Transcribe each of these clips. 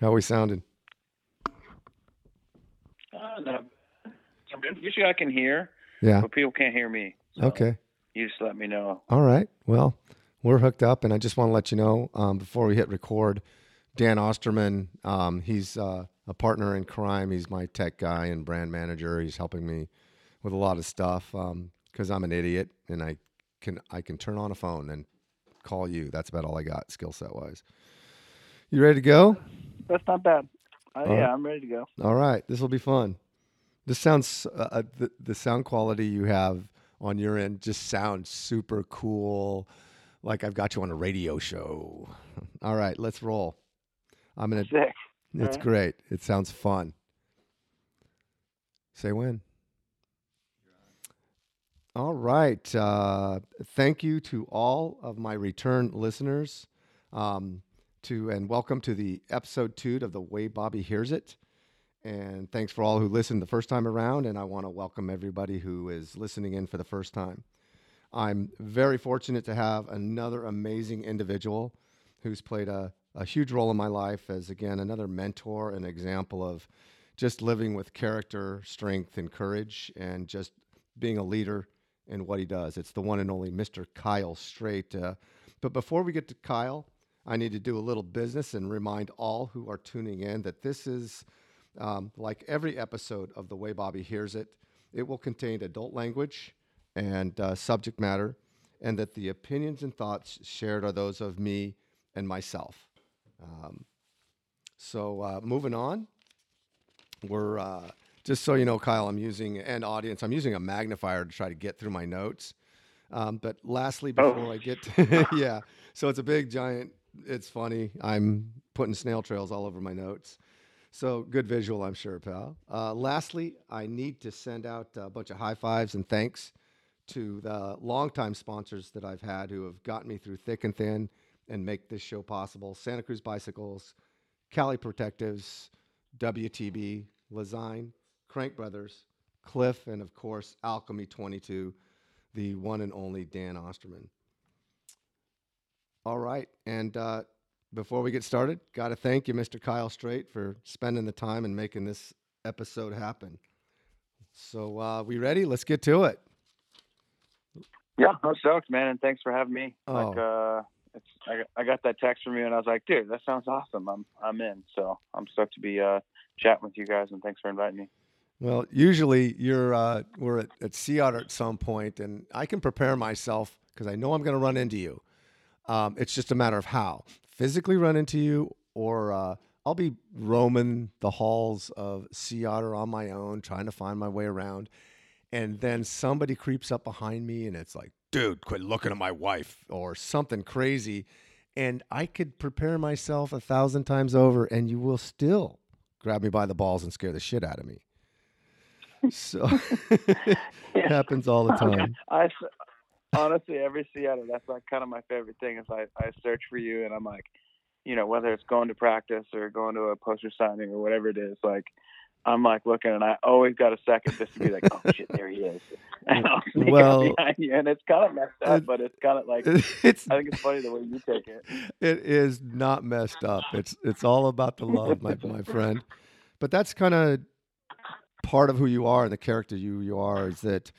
How we sounding? Uh, no. Usually I can hear, Yeah. but people can't hear me. So Okay. You just let me know. All right. Well, we're hooked up, and I just want to let you know um, before we hit record, Dan Osterman, um, he's uh, a partner in crime. He's my tech guy and brand manager. He's helping me with a lot of stuff because I'm an idiot and I can I can turn on a phone and call you. That's about all I got skill set wise. You ready to go? That's not bad. Uh, right. yeah, I'm ready to go. All right, this will be fun. This sounds uh, uh, the the sound quality you have on your end just sounds super cool. Like I've got you on a radio show. All right, let's roll. I'm gonna. Sick. It's Alright. great. It sounds fun. Say when. All right. Uh, thank you to all of my return listeners. Um, to and welcome to the episode two of the way Bobby hears it. And thanks for all who listened the first time around. And I want to welcome everybody who is listening in for the first time. I'm very fortunate to have another amazing individual who's played a, a huge role in my life as, again, another mentor and example of just living with character, strength, and courage, and just being a leader in what he does. It's the one and only Mr. Kyle Strait. Uh, but before we get to Kyle, I need to do a little business and remind all who are tuning in that this is um, like every episode of The Way Bobby Hears It. It will contain adult language and uh, subject matter, and that the opinions and thoughts shared are those of me and myself. Um, so, uh, moving on, we're uh, just so you know, Kyle, I'm using and audience, I'm using a magnifier to try to get through my notes. Um, but lastly, Oh. before I get, to, yeah, so it's a big giant. It's funny. I'm putting snail trails all over my notes. So good visual, I'm sure, pal. Uh, lastly, I need to send out a bunch of high fives and thanks to the longtime sponsors that I've had who have gotten me through thick and thin and make this show possible. Santa Cruz Bicycles, Kali Protectives, WTB, Lezyne, Crank Brothers, Clif, and of course, Alchemy 22, the one and only Dan Osterman. All right. And uh, before we get started, got to thank you, Mr. Kyle Strait, for spending the time and making this episode happen. So, uh, we ready? Let's get to it. Yeah, I'm stoked, man, and thanks for having me. Like, Oh. uh, it's I, got- I got that text from you, and I was like, dude, that sounds awesome. I'm I'm in. So I'm stoked to be uh, chatting with you guys, and thanks for inviting me. Well, usually you're uh, we're at, at Sea Otter at some point, and I can prepare myself because I know I'm going to run into you. Um, it's just a matter of how. Physically run into you, or uh, I'll be roaming the halls of Sea Otter on my own, trying to find my way around, and then somebody creeps up behind me, and it's like, "Dude, quit looking at my wife," or something crazy, and I could prepare myself a thousand times over, and you will still grab me by the balls and scare the shit out of me. So it happens all the time. I s- honestly every Sea Otter, that's like kind of my favorite thing is I I search for you, and I'm like, you know, whether it's going to practice or going to a poster signing or whatever it is, like. I'm like looking, and I always got a second just to be like, "Oh shit, there he is!" And I'll sneak up Well, behind you, and it's kind of messed up, it- but it's kind of like It's I think it's funny the way you take it. it is not messed up. It's it's all about the love, my my friend. But that's kind of part of who you are and the character you you are is that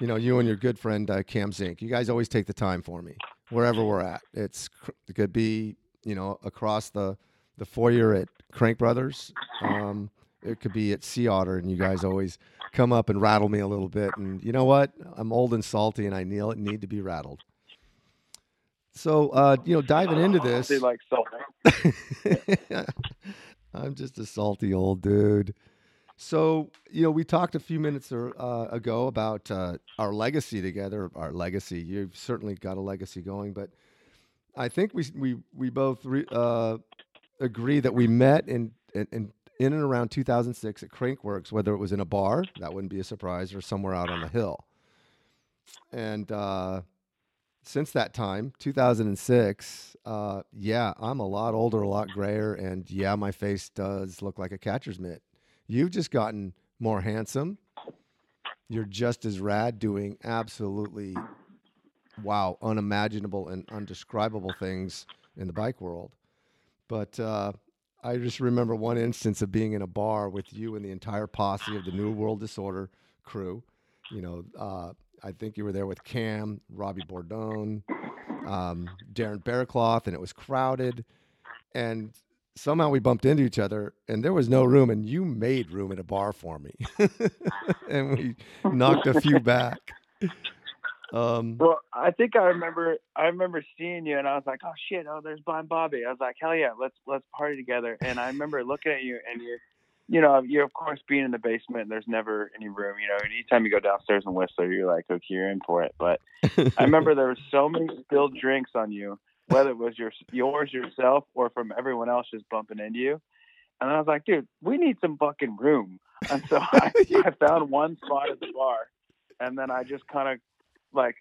you know you and your good friend uh, Cam Zink. You guys always take the time for me wherever we're at. It's it could be you know across the the foyer at Crank Brothers. Um, it could be at Sea Otter, and you guys always come up and rattle me a little bit. And you know what? I'm old and salty, and I need to be rattled. So, uh, you know, diving into this, They like salt. I'm just a salty old dude. So, you know, we talked a few minutes or, uh, ago about uh, our legacy together. Our legacy. You've certainly got a legacy going, but I think we we we both re, uh, agree that we met in, in in in and around 2006 at Crankworks, whether it was in a bar, that wouldn't be a surprise, or somewhere out on the hill. And uh, since that time, 2006, uh, yeah, I'm a lot older, a lot grayer, and yeah, my face does look like a catcher's mitt. You've just gotten more handsome. You're just as rad, doing absolutely wow, unimaginable and undescribable things in the bike world. But uh, I just remember one instance of being in a bar with you and the entire posse of the New World Disorder crew. You know, uh, I think you were there with Cam, Robbie Bordone, um, Darren Berrecloth, and it was crowded. And somehow we bumped into each other, and there was no room, and you made room in a bar for me, and we knocked a few back. Um, well, I think I remember. I remember seeing you, and I was like, "Oh shit! Oh, there's Blind Bobby." I was like, "Hell yeah, let's let's party together." And I remember looking at you, and you're, you know, you're of course being in the basement. And there's never any room. You know, anytime you go downstairs and Whistler, you're like, "Okay, you're in for it." But I remember there were so many spilled drinks on you, whether it was your yours yourself or from everyone else just bumping into you. And I was like, "Dude, we need some fucking room." And so I, I found one spot at the bar, and then I just kind of like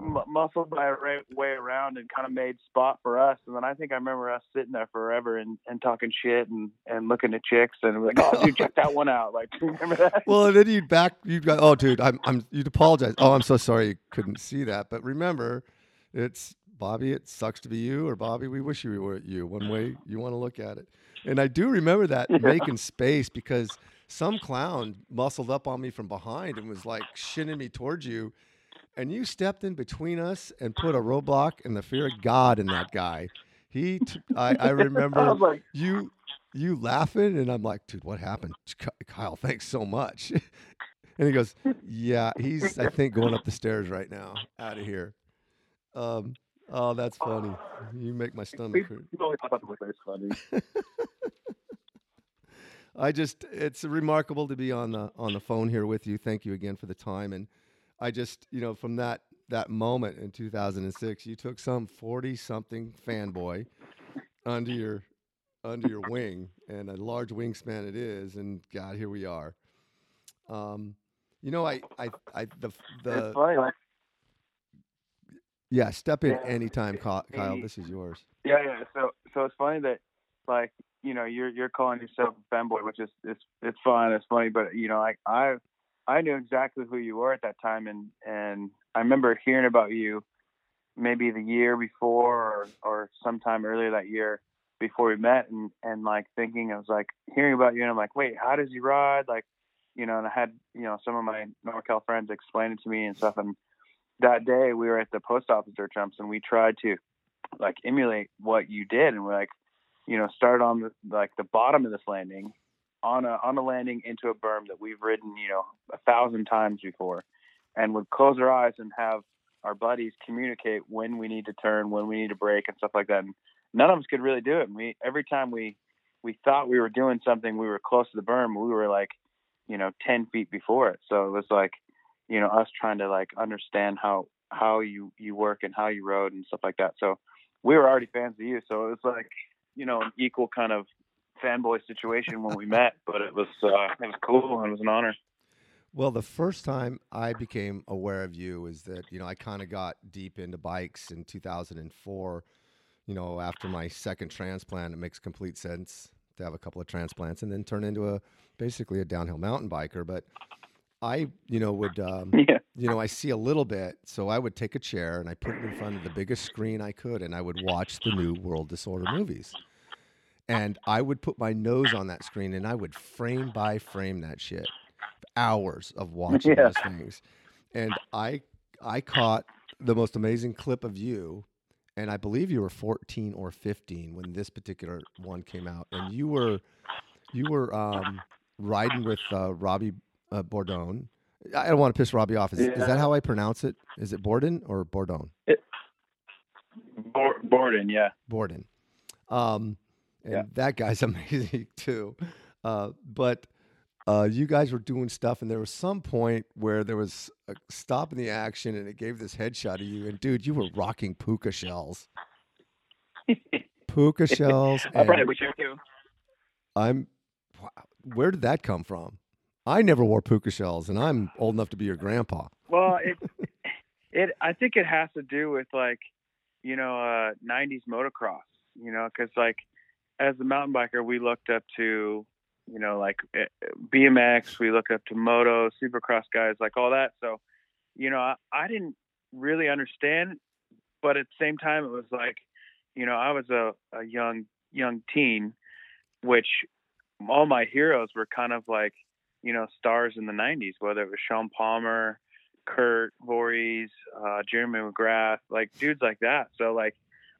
muscled my way around and kind of made spot for us. And then I think I remember us sitting there forever and, and talking shit and, and looking at chicks and like, oh, dude, check that one out. Like, remember that? Well, and then you'd back, you'd go, oh, dude, I'm, I'm, you'd apologize. Oh, I'm so sorry you couldn't see that. But remember, it's Bobby, it sucks to be you, or Bobby, we wish you were you. One way you want to look at it. And I do remember that making space because some clown muscled up on me from behind and was like shinning me towards you and you stepped in between us and put a roadblock and the fear of God in that guy. He, t- I, I remember I like, you, you laughing, and I'm like, dude, what happened? Kyle, thanks so much. and he goes, yeah, he's, I think, going up the stairs right now, out of here. Um, oh, that's funny. You make my stomach hurt. funny. I just, it's remarkable to be on the on the phone here with you. Thank you again for the time and I just, you know, from that that moment in 2006, you took some 40 something fanboy under your under your wing, and a large wingspan it is. And God, here we are. Um, you know, I, I, I, the, the. Yeah, step in yeah, anytime, Kyle. This is yours. Yeah, yeah. So, so it's funny that, like, you know, you're you're calling yourself a fanboy, which is it's it's fun, it's funny, but you know, like I I knew exactly who you were at that time, and and I remember hearing about you maybe the year before or or sometime earlier that year before we met, and and like thinking I was like hearing about you, and I'm like, wait, how does he ride? Like, you know, and I had you know some of my NorCal friends explain it to me and stuff, and that day we were at the post office dirt jumps, and we tried to like emulate what you did, and we're like, you know, start on the like the bottom of this landing on a on a landing into a berm that we've ridden, you know, a thousand times before, and would close our eyes and have our buddies communicate when we need to turn, when we need to brake, and stuff like that. And none of us could really do it. And we every time we we thought we were doing something, we were close to the berm. We were like, you know, ten feet before it. So it was like, you know, us trying to like understand how how you you work and how you rode and stuff like that. So we were already fans of you. So it was like, you know, an equal kind of fanboy situation when we met, but it was uh, it was cool and it was an honor. Well, the first time I became aware of you is that you know I kind of got deep into bikes in 2004. You know, after my second transplant, it makes complete sense to have a couple of transplants and then turn into a basically a downhill mountain biker. But I, you know, would um, yeah. you know I see a little bit, so I would take a chair and I put it in front of the biggest screen I could, and I would watch the new World Disorder movies and I would put my nose on that screen and I would frame by frame that shit. Hours of watching yeah. those things. And I I caught the most amazing clip of you and I believe you were 14 or 15 when this particular one came out and you were you were um, riding with uh, Robbie uh, Bordone. I don't want to piss Robbie off. Is, yeah. is, that how I pronounce it? Is it Borden or Bordone? It, Borden, yeah. Borden. Um, and yeah. that guy's amazing too. Uh, but uh, you guys were doing stuff, and there was some point where there was a stop in the action, and it gave this headshot of you. And dude, you were rocking puka shells. puka shells. I probably wish too. I'm. Where did that come from? I never wore puka shells, and I'm old enough to be your grandpa. Well, it, it. I think it has to do with like, you know, uh, '90s motocross. You know, because like as a mountain biker, we looked up to, you know, like eh, BMX, we look up to moto, supercross guys, like all that. So, you know, I, I didn't really understand, but at the same time, it was like, you know, I was a, a young, young teen which all my heroes were kind of like you know stars in the '90s, whether it was Shaun Palmer, Kurt Voreis, uh, Jeremy McGrath, like dudes like that. So like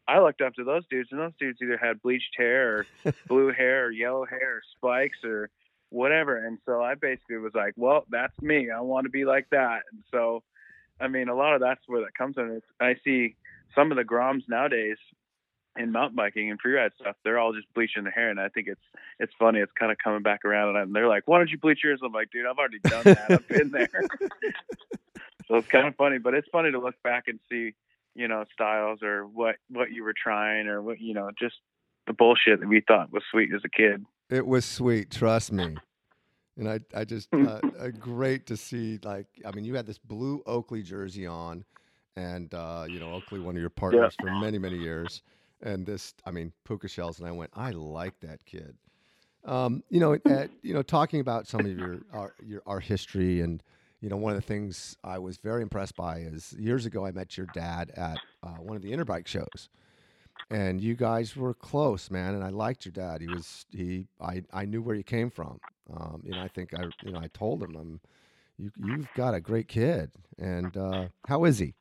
I looked up to those dudes, and those dudes either had bleached hair or blue hair or yellow hair or spikes or whatever. And so I basically was like, well, that's me. I want to be like that. And so, I mean, a lot of that's where that comes from. I see some of the Groms nowadays in mountain biking and freeride stuff, they're all just bleaching their hair, and I think it's it's funny. It's kind of coming back around, and they're like, "Why don't you bleach yours?" I'm like, "Dude, I've already done that. I've been there." so it's kind of funny, but it's funny to look back and see you know styles or what what you were trying or what you know just the bullshit that we thought was sweet as a kid. It was sweet, trust me. And I, I just uh, uh, great to see. Like, I mean, you had this blue Oakley jersey on, and uh, you know Oakley, one of your partners yeah. for many many years. And this, I mean, Puka shells, and I went, I like that kid. Um, you know, at, you know, talking about some of your our, your our history and you know, one of the things I was very impressed by is years ago I met your dad at uh, one of the Interbike shows, and you guys were close, man. And I liked your dad. He was he I I knew where you came from. Um, you know, I think I you know I told him I'm you you've got a great kid. And uh, how is he?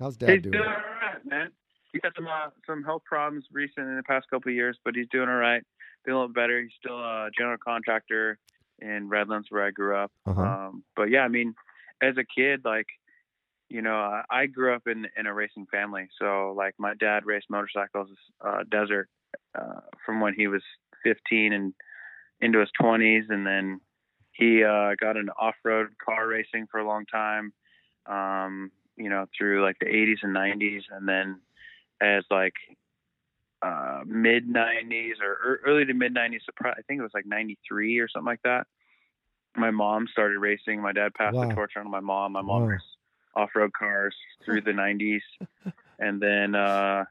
How's dad he's doing? doing all right, man. He's got some uh, some health problems recent in the past couple of years, but he's doing all right. Feeling a little better. He's still a general contractor in Redlands where I grew up. Uh-huh. Um, but yeah, I mean, as a kid, like, you know, I grew up in in a racing family. So like, my dad raced motorcycles, uh, desert, uh, from when he was 15 and into his 20s, and then he uh, got into off-road car racing for a long time. Um, you know, through like the 80s and 90s, and then as like uh, mid 90s or early to mid 90s. I think it was like 93 or something like that. My mom started racing. My dad passed wow. the torch on to my mom. My mom wow. raced off road cars through the 90s. and then, uh,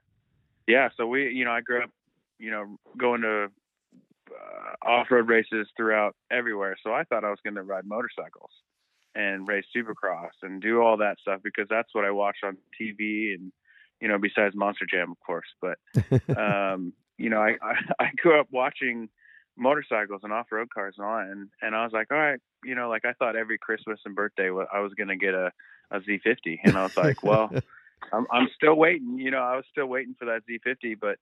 yeah, so we, you know, I grew up, you know, going to uh, off road races throughout everywhere. So I thought I was going to ride motorcycles and race supercross and do all that stuff because that's what I watched on TV and you know, besides Monster Jam, of course. But um, you know, I, I, I grew up watching motorcycles and off-road cars and all, and and I was like, all right, you know, like I thought every Christmas and birthday I was gonna get a a Z50, and I was like, well, I'm I'm still waiting. You know, I was still waiting for that Z50, but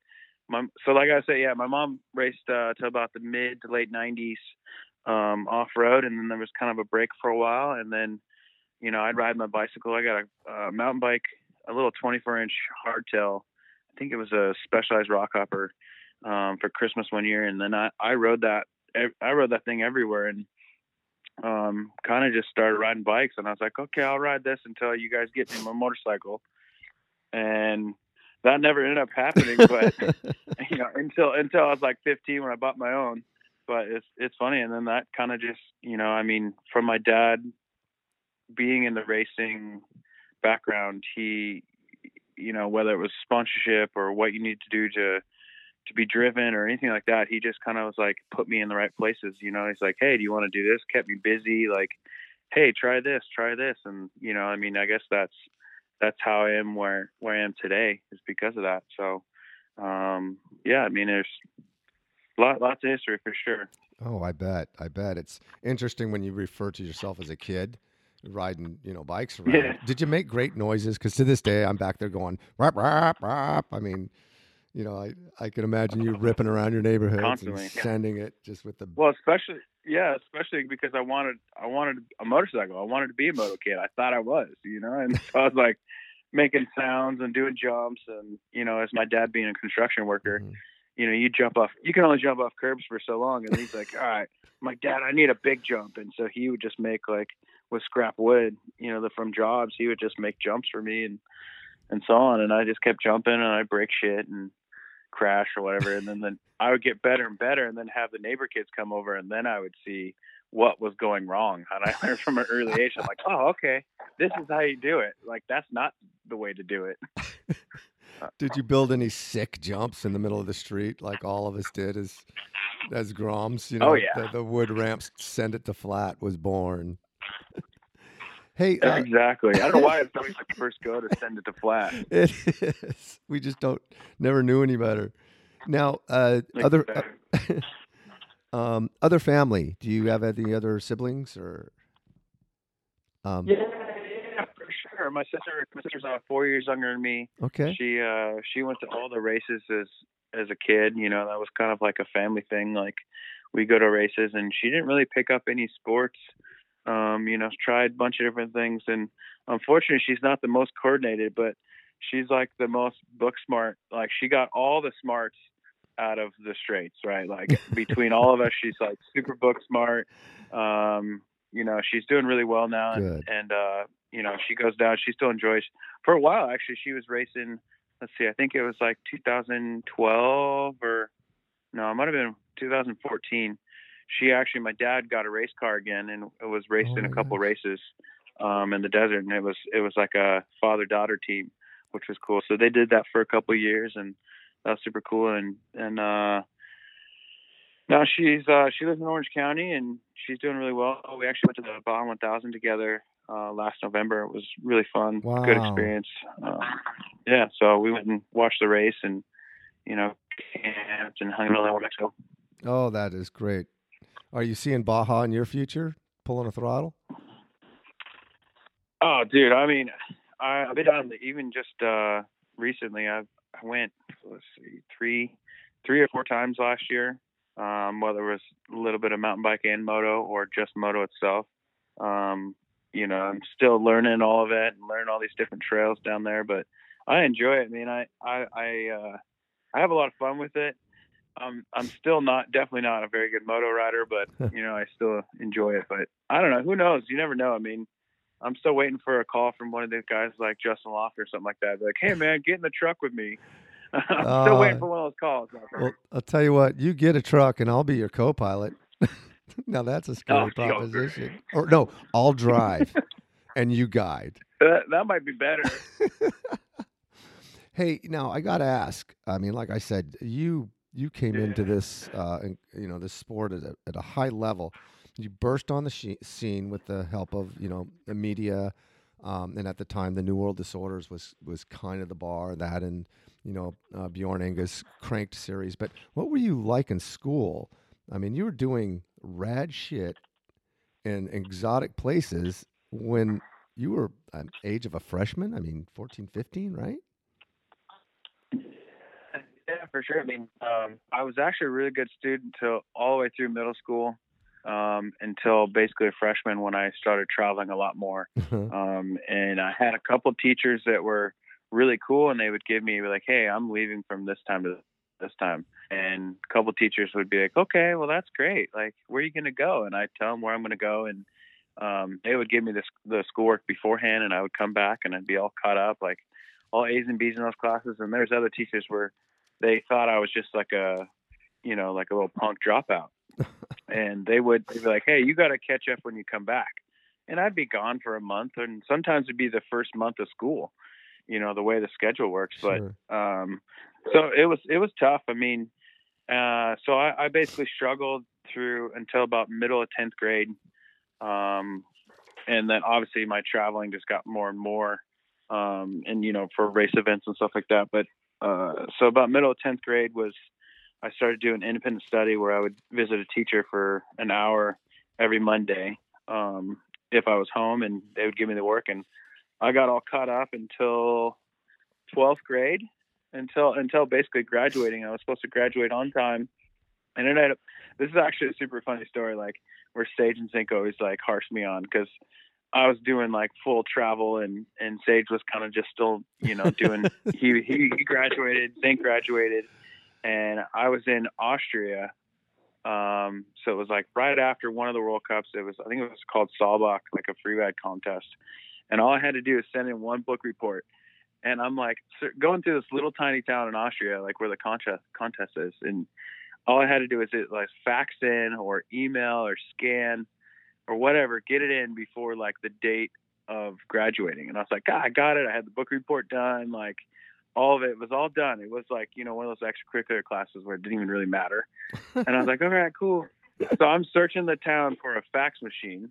my so like I say, yeah, my mom raced uh, to about the mid to late '90s um, off-road, and then there was kind of a break for a while, and then you know, I'd ride my bicycle. I got a, a mountain bike a little 24 inch hardtail. I think it was a specialized rockhopper um, for Christmas one year, and then I I rode that I rode that thing everywhere and um, kind of just started riding bikes. And I was like, okay, I'll ride this until you guys get me my motorcycle. And that never ended up happening, but you know, until until I was like 15 when I bought my own. But it's it's funny, and then that kind of just you know, I mean, from my dad being in the racing background, he, you know, whether it was sponsorship or what you need to do to to be driven or anything like that, he just kind of was like put me in the right places. You know, he's like, hey, do you want to do this? Kept me busy. Like, hey, try this, try this, and you know, I mean, I guess that's that's how I am where where I am today is because of that. So, um, yeah, I mean, there's lot, lots of history for sure. Oh, I bet. I bet it's interesting when you refer to yourself as a kid riding, you know, bikes around. Yeah. Did you make great noises? Because to this day, I'm back there going rap rap rap. I mean, you know, I I can imagine you ripping around your neighborhood and yeah. sending it just with the well, especially yeah, especially because I wanted I wanted a motorcycle. I wanted to be a moto kid. I thought I was, you know, and so I was like making sounds and doing jumps, and you know, as my dad being a construction worker. Mm-hmm you know, you jump off, you can only jump off curbs for so long. And he's like, all right, like, Dad, I need a big jump. And so he would just make like with scrap wood, you know, the from jobs, he would just make jumps for me and and so on. And I just kept jumping and I break shit and crash or whatever. And then then I would get better and better, and then have the neighbor kids come over, and then I would see what was going wrong. And I learned from an early age. I'm like, oh, okay, this is how you do it. Like that's not the way to do it. did you build any sick jumps in the middle of the street like all of us did as as Groms? You oh, know, oh, yeah. the, the wood ramps send it to flat was born. Hey, uh, exactly. I don't know why it's always like the first go to send it to flat. It is. We just don't never knew any better. Now, uh, other uh, um, other family. Do you have any other siblings or? Um, yeah, yeah, for sure. My sister, my sister's uh, four years younger than me. Okay. She uh she went to all the races as as a kid. You know, that was kind of like a family thing. Like we go to races, and she didn't really pick up any sports. Um, you know, tried a bunch of different things, and unfortunately, she's not the most coordinated, but she's like the most book smart. Like she got all the smarts out of the Straits, right? Like between all of us, she's like super book smart. Um, you know, she's doing really well now, and, and uh, you know, she goes down. She still enjoys. For a while, actually, she was racing. Let's see, I think it was like 2012 or no, it might have been 2014. She actually, my dad got a race car again, and it was raced Oh in a couple races um, in the desert, and it was it was like a father daughter team, which was cool. So they did that for a couple years, and that was super cool. And and uh, now she's uh, she lives in Orange County, and she's doing really well. We actually went to the Baja 1000 together uh, last November. It was really fun, good experience. Uh, yeah, so we went and watched the race, and you know, camped and hung out in Mexico. Oh, that is great. Are you seeing Baja in your future? Pulling a throttle? Oh, dude. I mean, I, I've been on the, even just uh, recently. I've, I went let's see, three, three or four times last year. Um, whether it was a little bit of mountain bike and moto or just moto itself. Um, you know, I'm still learning all of it and learning all these different trails down there, but I enjoy it. I mean, I I I, uh, I have a lot of fun with it. Um, I'm still not definitely not a very good moto rider, but you know, I still enjoy it. But I don't know. Who knows? You never know. I mean, I'm still waiting for a call from one of the guys like Justin Loft or something like that. Be like, hey man, get in the truck with me. I'm still waiting Uh, for one of those calls. Well, I'll tell you what. You get a truck, and I'll be your co-pilot. now that's a scary Oh, proposition. Or no, I'll drive, and you guide. that, that might be better. Hey, now I got to ask. I mean, like I said, you you came into this, uh, and, you know, this sport at a, at a high level. You burst on the she- scene with the help of you know the media, um, and at the time, the New World Disorders was was kind of the bar that, and you know uh, Bjorn Enga's Kranked series. But what were you like in school? I mean, you were doing rad shit in exotic places when you were an age of a freshman. I mean, 14, 15, right? For sure. I mean, um, I was actually a really good student until all the way through middle school, um, until basically a freshman when I started traveling a lot more. Um, and I had a couple teachers that were really cool, and they would give me like, "Hey, I'm leaving from this time to this time," and a couple teachers would be like, "Okay, well that's great. Like, where are you gonna go?" And I tell them where I'm gonna go, and um, they would give me this the schoolwork beforehand, and I would come back and I'd be all caught up, like all A's and B's in those classes. And there's other teachers where they thought I was just like a, you know, like a little punk dropout, and they would be like, "Hey, you got to catch up when you come back." And I'd be gone for a month, and sometimes it'd be the first month of school, you know, the way the schedule works. But Sure. um, so it was it was tough. I mean, uh, so I, I basically struggled through until about middle of tenth grade, um, and then obviously my traveling just got more and more, um, and you know for race events and stuff like that. But uh, so about middle of tenth grade was I started doing independent study where I would visit a teacher for an hour every Monday um, if I was home, and they would give me the work, and I got all caught up until 12th grade until until basically graduating. I was supposed to graduate on time, and ended up. This is actually a super funny story, like where Sage and Zink always like harsh me on because I was doing like full travel, and and Sage was kind of just still, you know, doing. he, he he graduated, Zink graduated, and I was in Austria. Um, so it was like right after one of the World Cups. It was I think it was called Saalbach, like a free ride contest, and all I had to do is send in one book report and I'm like going through this little tiny town in Austria, like where the contest contest is, and all I had to do is it like fax in or email or scan or whatever, get it in before like the date of graduating. And I was like, God, I got it. I had the book report done, like all of it was all done. It was like you know one of those extracurricular classes where it didn't even really matter. and I was like, all right, cool. So I'm searching the town for a fax machine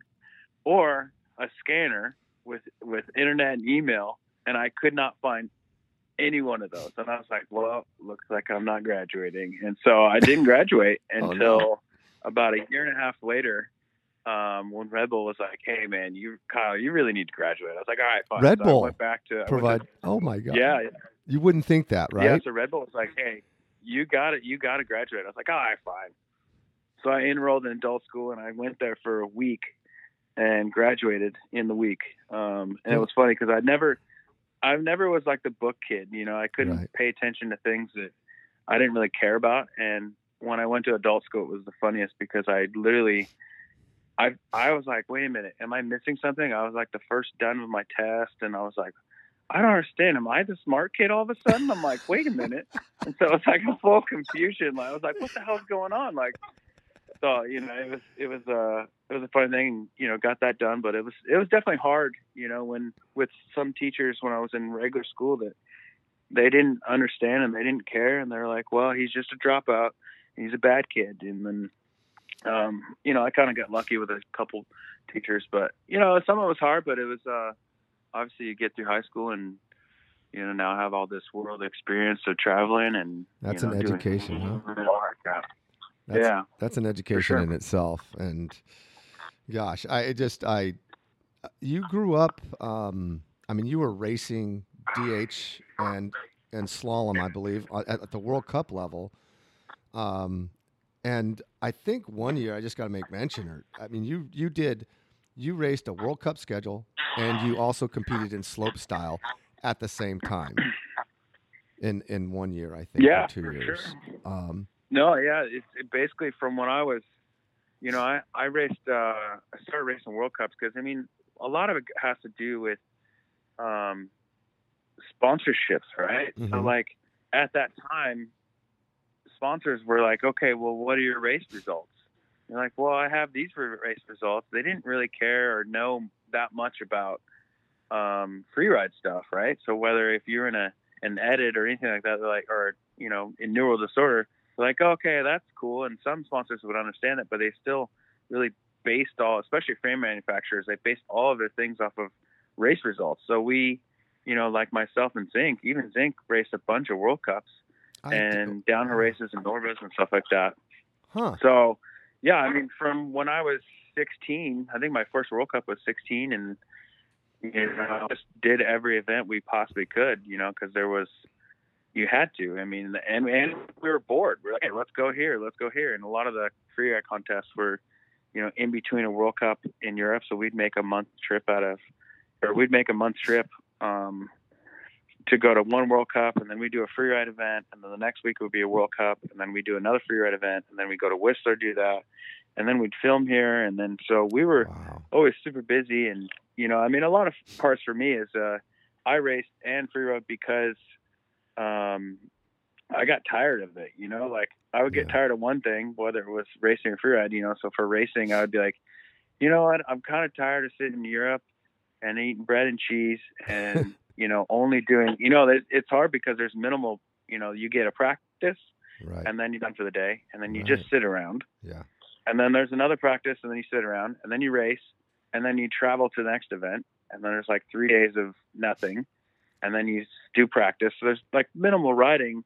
or a scanner with with internet and email and I could not find any one of those. And I was like, well, looks like I'm not graduating. And so I didn't graduate Oh, until no. about a year and a half later. Um, when Red Bull was like, "Hey, man, you Kyle, you really need to graduate." I was like, "All right, fine." Red So Bull I went back to went to- Provide. Oh my God. yeah, You wouldn't think that, right? yeah. So Red Bull was like, "Hey, you got it. You got to graduate." I was like, "All right, fine." So I enrolled in adult school and I went there for a week and graduated in the week. Um, and it was funny because I never, I never was like the book kid. You know, I couldn't Right. pay attention to things that I didn't really care about. And when I went to adult school, it was the funniest because I literally, I I was like, wait a minute, am I missing something? I was like the first done with my test, and I was like. I don't understand. Am I the smart kid all of a sudden? I'm like, wait a minute. And so it's like a full confusion. Like, I was like, what the hell's going on? Like, so you know, it was it was uh it was a fun thing. You know, got that done, but it was it was definitely hard. You know, when with some teachers when I was in regular school that they didn't understand and they didn't care, and they're like, well, he's just a dropout. He's a bad kid, and then um, you know, I kind of got lucky with a couple teachers, but you know, some of it was hard, but it was uh obviously you get through high school and you know now have all this world experience of traveling and That's you know, an doing- education, huh? all that. That's, yeah. That's an education sure. in itself. And gosh, I just I you grew up um I mean you were racing DH and and slalom, I believe, at, at the World Cup level. Um and I think one year I just got to make mention or I mean you you did you raced a World Cup schedule and you also competed in slope style at the same time. In in one year, I think, Yeah, or two for years. sure. Um, No, yeah, it's it basically from when I was, you know, I I raced, uh, I started racing World Cups because I mean, a lot of it has to do with, um, sponsorships, right? So Mhm. like at that time, sponsors were like, okay, well, what are your race results? You're like, well, I have these race results. They didn't really care or know that much about um, free ride stuff, right? So whether if you're in a an edit or anything like that, they're like, or you know, in New World Disorder, they're like, okay, that's cool. And some sponsors would understand it, but they still really based all, especially frame manufacturers, they based all of their things off of race results. So we, you know, like myself and Zink, even Zink raced a bunch of World Cups I and downhill races and NORBAs and stuff like that. huh? So, yeah, I mean, from when I was 16, I think my first World Cup was 16, and you know, just did every event we possibly could, you know, because there was, you had to. I mean, and and we were bored. We are like, hey, let's go here, let's go here, and a lot of the free ride contests were, you know, in between a World Cup in Europe, so we'd make a month trip out of, or we'd make a month trip. Um, to go to one World Cup, and then we do a free ride event, and then the next week would be a World Cup, and then we do another free ride event, and then we go to Whistler do that, and then we'd film here, and then so we were Wow. always super busy, and you know, I mean, a lot of parts for me is uh, I raced and free rode because um, I got tired of it. You know, like I would get Yeah. tired of one thing, whether it was racing or free ride. You know, so for racing, I would be like, you know what, I'm kind of tired of sitting in Europe and eating bread and cheese and you know only doing you know it's hard because there's minimal you know you get a practice Right. and then you're done for the day and then you Right. just sit around yeah. and then there's another practice and then you sit around and then you race and then you travel to the next event and then there's like three days of nothing and then you do practice so there's like minimal riding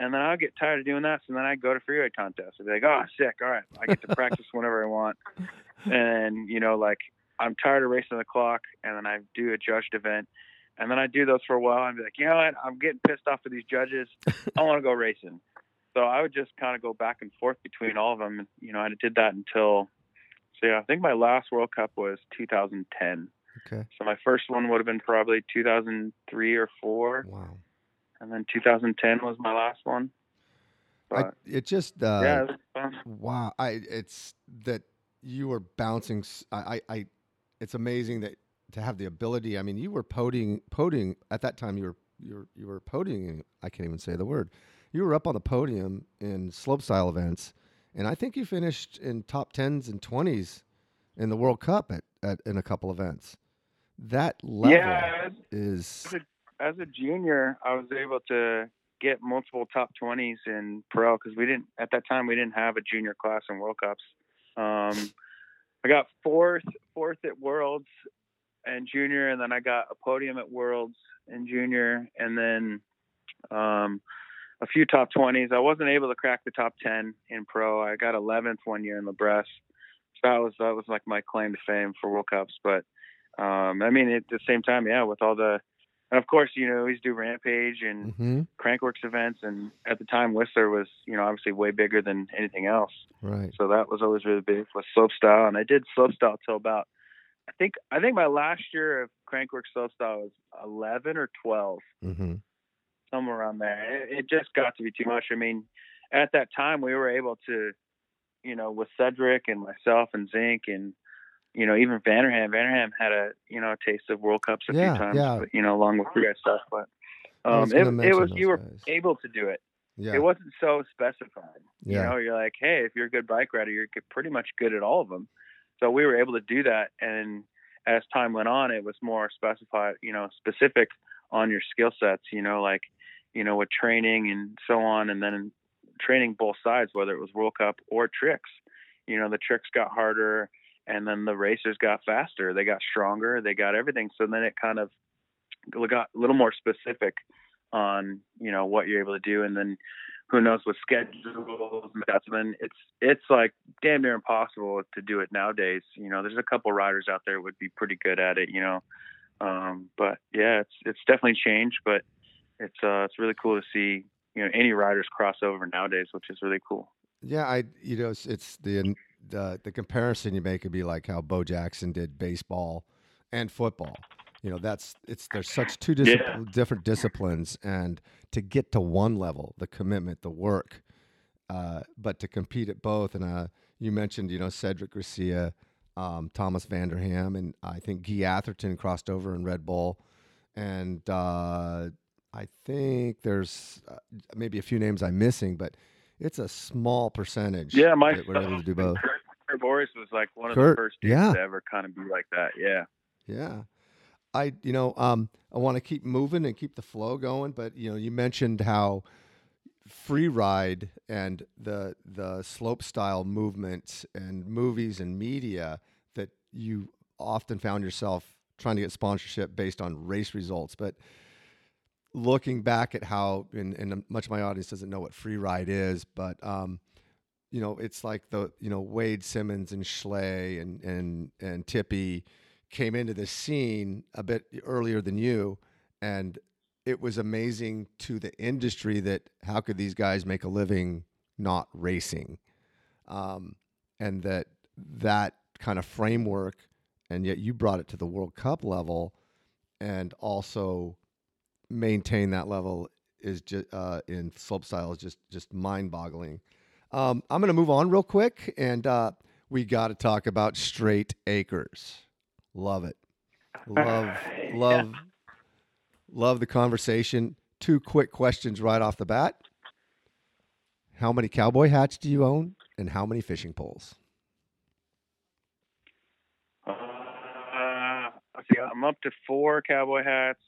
and then I'll get tired of doing that so then I go to freeride contests I'll be like oh sick all right I get to practice whenever I want and you know like I'm tired of racing the clock and then I do a judged event and then I do those for a while and be like you know what I'm getting pissed off with these judges I want to go racing so I would just kind of go back and forth between all of them. And, you know, I did that until, so yeah, I think my last World Cup was 2010. Okay. So my first one would have been probably 2003 or four, Wow. and then 2010 was my last one. I, But it just uh, yeah, it wow. I it's that you are bouncing. I I. it's amazing that to have the ability. I mean, you were podium podium at that time. You were you were you were podium. I can't even say the word. You were up on the podium in slopestyle events, and I think you finished in top tens and twenties in the World Cup at, at in a couple events. That level Yeah, as, is as a junior, I was able to get multiple top 20s in pro because we didn't at that time we didn't have a junior class in World Cups. Um, I got fourth fourth at Worlds and junior, and then I got a podium at Worlds in junior, and then Um, a few top 20s. I wasn't able to crack the top 10 in pro. I got 11th one year in La Bresse. So that was that was like my claim to fame for World Cups. But um, I mean, at the same time, yeah, with all the and of course, you know, always do Rampage and hmm Crankworks events. And at the time, Whistler was, you know, obviously way bigger than anything else. Right. So that was always really big with slopestyle. And I did slopestyle till about, I think, I think my last year of Crankworks slopestyle was 11 or 12 hmm somewhere around there. It, it just got to be too much. I mean, at that time we were able to, you know, with Cedric and myself and Zink and you know even Vanderham. Vanderham had a you know a taste of World Cups a Yeah, few times, yeah. but, you know, along with your guys stuff. But um, it, it was you were guys. able to do it. Yeah. It wasn't so specified. Yeah. You know, you're like, hey, if you're a good bike rider, you're pretty much good at all of them. So we were able to do that, and as time went on, it was more specified, you know, specific on your skill sets. You know, like, you know, with training and so on, and then training both sides, whether it was World Cup or tricks. You know, the tricks got harder, and then the racers got faster. They got stronger. They got everything. So then it kind of got a little more specific on you know what you're able to do, and then who knows with schedules and then it's it's like damn near impossible to do it nowadays. You know, there's a couple riders out there would be pretty good at it. You know, um, but yeah, it's it's definitely changed, but it's uh it's really cool to see you know any riders cross over nowadays, which is really cool. Yeah, I you know it's, it's the the the comparison you make would be like how Bo Jackson did baseball and football. You know, that's it's there's such two dis- Yeah. different disciplines, and to get to one level, the commitment, the work, uh, but to compete at both. And uh, you mentioned you know Cedric Garcia, um, Thomas Vanderham, and I think Gee Atherton crossed over in Red Bull, and uh, I think there's uh, maybe a few names I'm missing, but it's a small percentage. Yeah, my that we're able to do both. Kurt, Kurt Voreis was like one of Kurt, the first dudes yeah. to ever kind of be like that. Yeah. Yeah. I you know, um I want to keep moving and keep the flow going, but you know, you mentioned how free ride and the the slope style movements and movies and media that you often found yourself trying to get sponsorship based on race results, but looking back at how and, and much of my audience doesn't know what free ride is, but um you know, it's like the you know Wade Simmons and Schley and and and Tippie came into the scene a bit earlier than you, and it was amazing to the industry that how could these guys make a living not racing, um, and that that kind of framework, and yet you brought it to the World Cup level, and also maintain that level is just uh, in slopestyle is just just mind boggling. Um, I'm going to move on real quick, and uh, we got to talk about Strait Acres. Love it. Love, Yeah. love, love the conversation. Two quick questions right off the bat. How many cowboy hats do you own, and how many fishing poles? Uh, see. I'm up to four cowboy hats,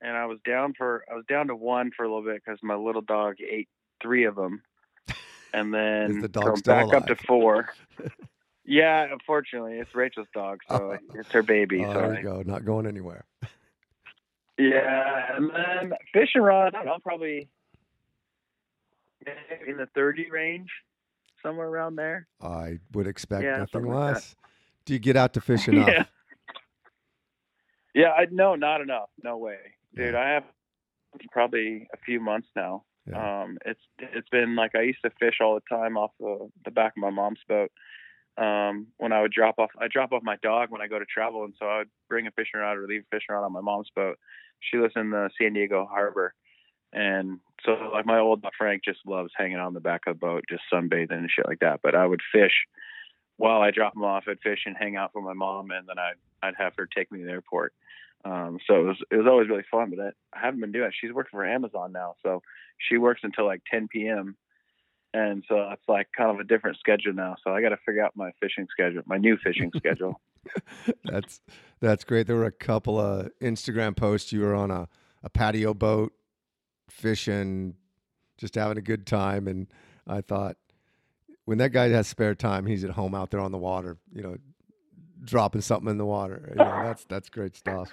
and I was down for I was down to one for a little bit because my little dog ate three of them, and then the dog back up to four. yeah, unfortunately, it's Rachel's dog, so it's her baby. So there you go. Not going anywhere. yeah, and then fishing rod. I know, probably in the thirty range, somewhere around there. I would expect Yeah, nothing something like less. Do you get out to fish enough? Yeah. Yeah, I no, not enough. No way, dude. Yeah. I have probably a few months now. Yeah. Um, it's it's been like I used to fish all the time off the, the back of my mom's boat. Um, when I would drop off, I drop off my dog when I go to travel, and so I would bring a fishing rod or leave a fishing rod on my mom's boat. She lives in the San Diego harbor, and so like my old Frank just loves hanging on the back of the boat, just sunbathing and shit like that. But I would fish while I drop him off. I'd fish and hang out with my mom, and then I'd I'd have her take me to the airport. Um, so it was it was always really fun. But I, I haven't been doing it. She's working for Amazon now, so she works until like 10 p.m. And so it's like kind of a different schedule now. So I got to figure out my fishing schedule, my new fishing schedule. that's that's great. There were a couple of Instagram posts. You were on a, a patio boat, fishing, just having a good time, and I thought, when that guy has spare time, he's at home out there on the water, you know, dropping something in the water. You know, that's that's great stuff.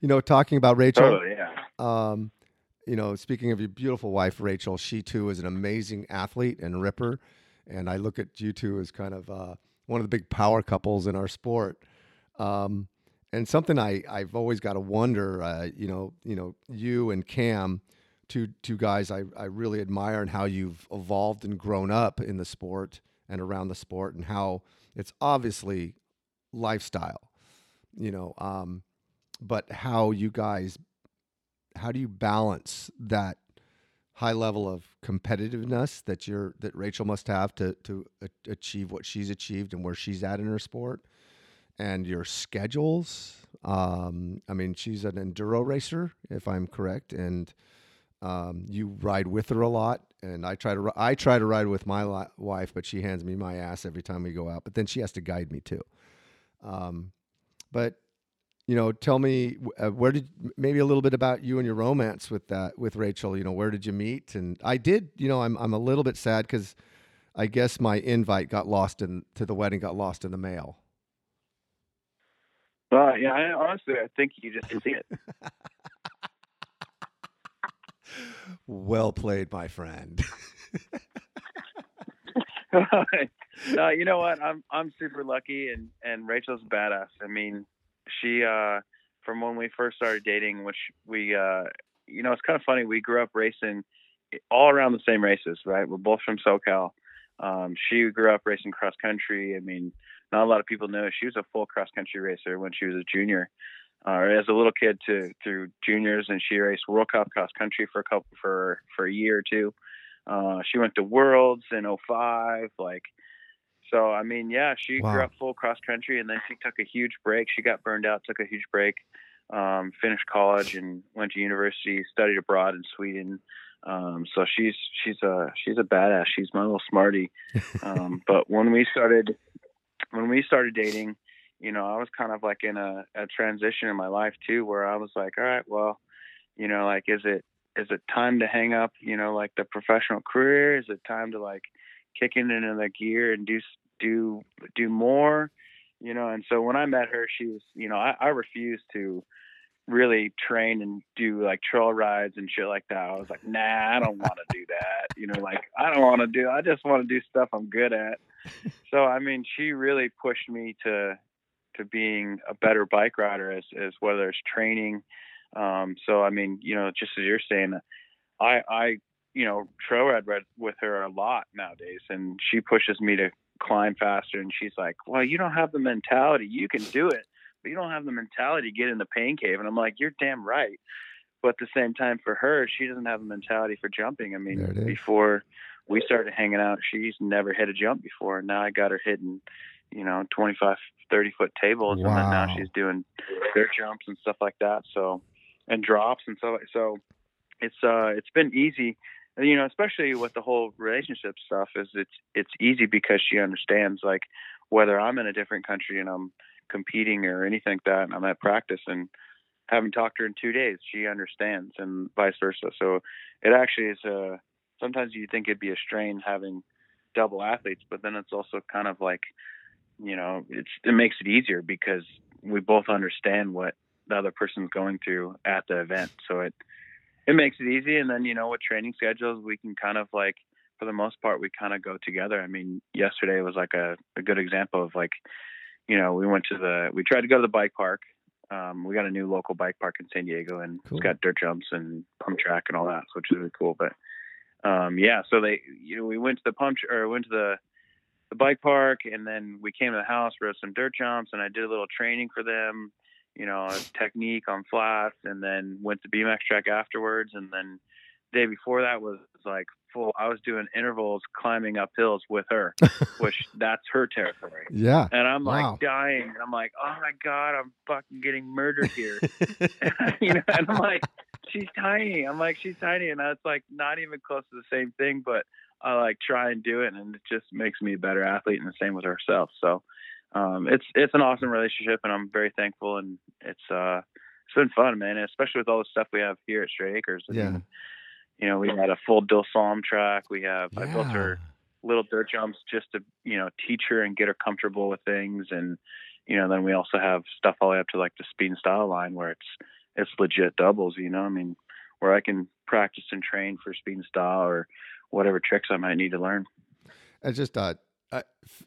You know, talking about Rachel, Totally, yeah. um, you know, speaking of your beautiful wife, Rachel, she too is an amazing athlete and ripper. And I look at you two as kind of uh, one of the big power couples in our sport. Um, and something I, I've always got to wonder, uh, you know, you know, you and Cam, two two guys I, I really admire and how you've evolved and grown up in the sport and around the sport and how it's obviously lifestyle, you know, um, but how you guys how do you balance that high level of competitiveness that you're that Rachel must have to to achieve what she's achieved and where she's at in her sport and your schedules? Um, I mean she's an enduro racer if I'm correct and um, you ride with her a lot and I try to I try to ride with my wife but she hands me my ass every time we go out but then she has to guide me too. Um, but you know, tell me uh, where did maybe a little bit about you and your romance with that with Rachel. You know, where did you meet? And I did. You know, I'm I'm a little bit sad because I guess my invite got lost in to the wedding got lost in the mail. Well, yeah, I, honestly, I think you just didn't see it. well played, my friend. no, you know what? I'm I'm super lucky, and and Rachel's badass. I mean, she uh from when we first started dating which we uh you know it's kind of funny we grew up racing all around the same races right? We're both from socal. Um she grew up racing cross country. I mean not a lot of people know she was a full cross country racer when she was a junior. Uh, as a little kid to through juniors and she raced world cup cross country for a couple for for a year or two. Uh she went to worlds in 05 like so I mean, yeah, she wow. grew up full cross country, and then she took a huge break. She got burned out, took a huge break, um, finished college, and went to university, studied abroad in Sweden. Um, so she's she's a she's a badass. She's my little smarty. Um, but when we started when we started dating, you know, I was kind of like in a, a transition in my life too, where I was like, all right, well, you know, like is it is it time to hang up, you know, like the professional career? Is it time to like kick it into the gear and do do do more, you know. And so when I met her, she was, you know, I, I refused to really train and do like trail rides and shit like that. I was like, nah, I don't want to do that. You know, like I don't want to do. I just want to do stuff I'm good at. So I mean, she really pushed me to to being a better bike rider as as whether it's training. Um, so I mean, you know, just as you're saying, I I you know trail ride with her a lot nowadays, and she pushes me to climb faster. And she's like, well, you don't have the mentality. You can do it, but you don't have the mentality to get in the pain cave. And I'm like, you're damn right. But at the same time, for her, she doesn't have the mentality for jumping. I mean, before we started hanging out, she's never hit a jump before. Now I got her hitting, you know, 25, 30 foot tables. Wow. And then now she's doing dirt jumps and stuff like that. So, and drops and so, so it's, uh, it's been easy you know, especially with the whole relationship stuff, is it's it's easy because she understands like whether I'm in a different country and I'm competing or anything like that, and I'm at practice and haven't talked to her in two days, she understands, and vice versa. So it actually is a. Uh, sometimes you think it'd be a strain having double athletes, but then it's also kind of like, you know, it's it makes it easier because we both understand what the other person's going through at the event. So it it makes it easy. And then, you know, with training schedules, we can kind of like, for the most part, we kind of go together. I mean, yesterday was like a, a good example of like, you know, we went to the, we tried to go to the bike park. Um, we got a new local bike park in San Diego and cool. it's got dirt jumps and pump track and all that, which is really cool. But, um, yeah, so they, you know, we went to the pump or went to the, the bike park and then we came to the house, rode some dirt jumps and I did a little training for them you know, technique on flats and then went to BMX track afterwards. And then the day before that was like full, I was doing intervals climbing up hills with her, which that's her territory. Yeah. And I'm wow. like dying. I'm like, oh my God, I'm fucking getting murdered here. you know, and I'm like, she's tiny. I'm like, she's tiny. And that's like not even close to the same thing, but I like try and do it. And it just makes me a better athlete and the same with herself. So, um, it's it's an awesome relationship, and I'm very thankful. And it's uh, it's been fun, man. especially with all the stuff we have here at Strait Acres. I yeah. Mean, you know, we had a full dual slalom track. We have yeah. I built her little dirt jumps just to you know teach her and get her comfortable with things, and you know then we also have stuff all the way up to like the speed and style line where it's it's legit doubles. You know, I mean where I can practice and train for speed and style or whatever tricks I might need to learn. It's just uh,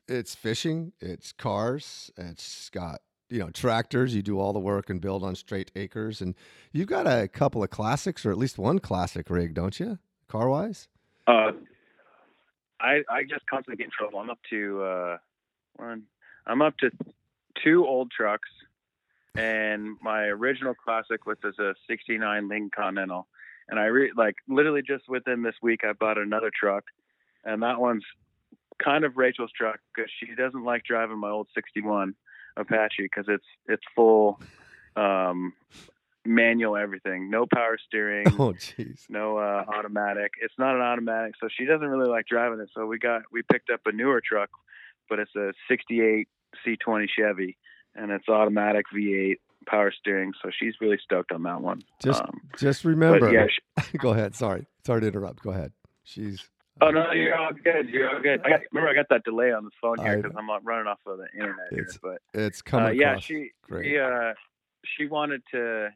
it's fishing, it's cars, it's got you know tractors. You do all the work and build on Strait Acres, and you've got a couple of classics or at least one classic rig, don't you? Car wise. Uh, I I just constantly get in trouble. I'm up to uh, one. I'm up to two old trucks, and my original classic, was is a '69 Lincoln Continental, and I re- like literally just within this week I bought another truck, and that one's kind of Rachel's truck because she doesn't like driving my old '61 Apache because it's it's full um, manual everything, no power steering, Oh, jeez. no uh, automatic. It's not an automatic, so she doesn't really like driving it. So we got we picked up a newer truck, but it's a '68 C20 Chevy, and it's automatic V8 power steering. So she's really stoked on that one. Just Um, just remember. yeah, she, go ahead. Sorry, sorry to interrupt. Go ahead. She's. Oh no, you're all good. You're all good. I got, remember, I got that delay on the phone here because I'm uh, running off of the internet here. It's But It's uh, coming. yeah, she great. she uh she wanted to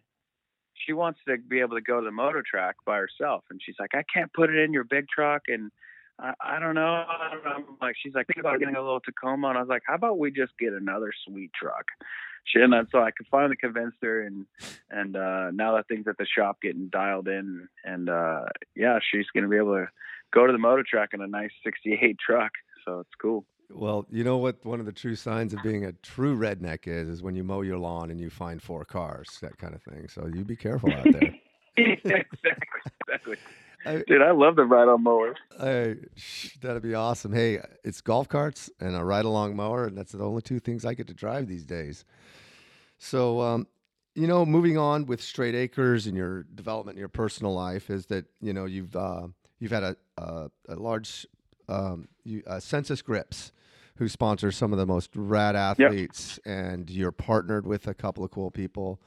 she wants to be able to go to the motor track by herself, and she's like, I can't put it in your big truck, and I, I don't know. I don't know. I'm like, she's like, think about getting a little Tacoma, and I was like, how about we just get another sweet truck? She and so I could finally convince her, and and uh now that things at the shop getting dialed in, and uh yeah, she's gonna be able to go to the motor track in a nice '68 truck, so it's cool. Well, you know what? One of the true signs of being a true redneck is is when you mow your lawn and you find four cars, that kind of thing. So you be careful out there. exactly, exactly. I, Dude, I love the ride on mowers. I, that'd be awesome. Hey, it's golf carts and a ride along mower, and that's the only two things I get to drive these days. So, um, you know, moving on with Strait Acres and your development in your personal life is that you know you've uh, you've had a a, a large um, you, uh, Sensus grips who sponsor some of the most rad athletes, and you're partnered with a couple of cool people.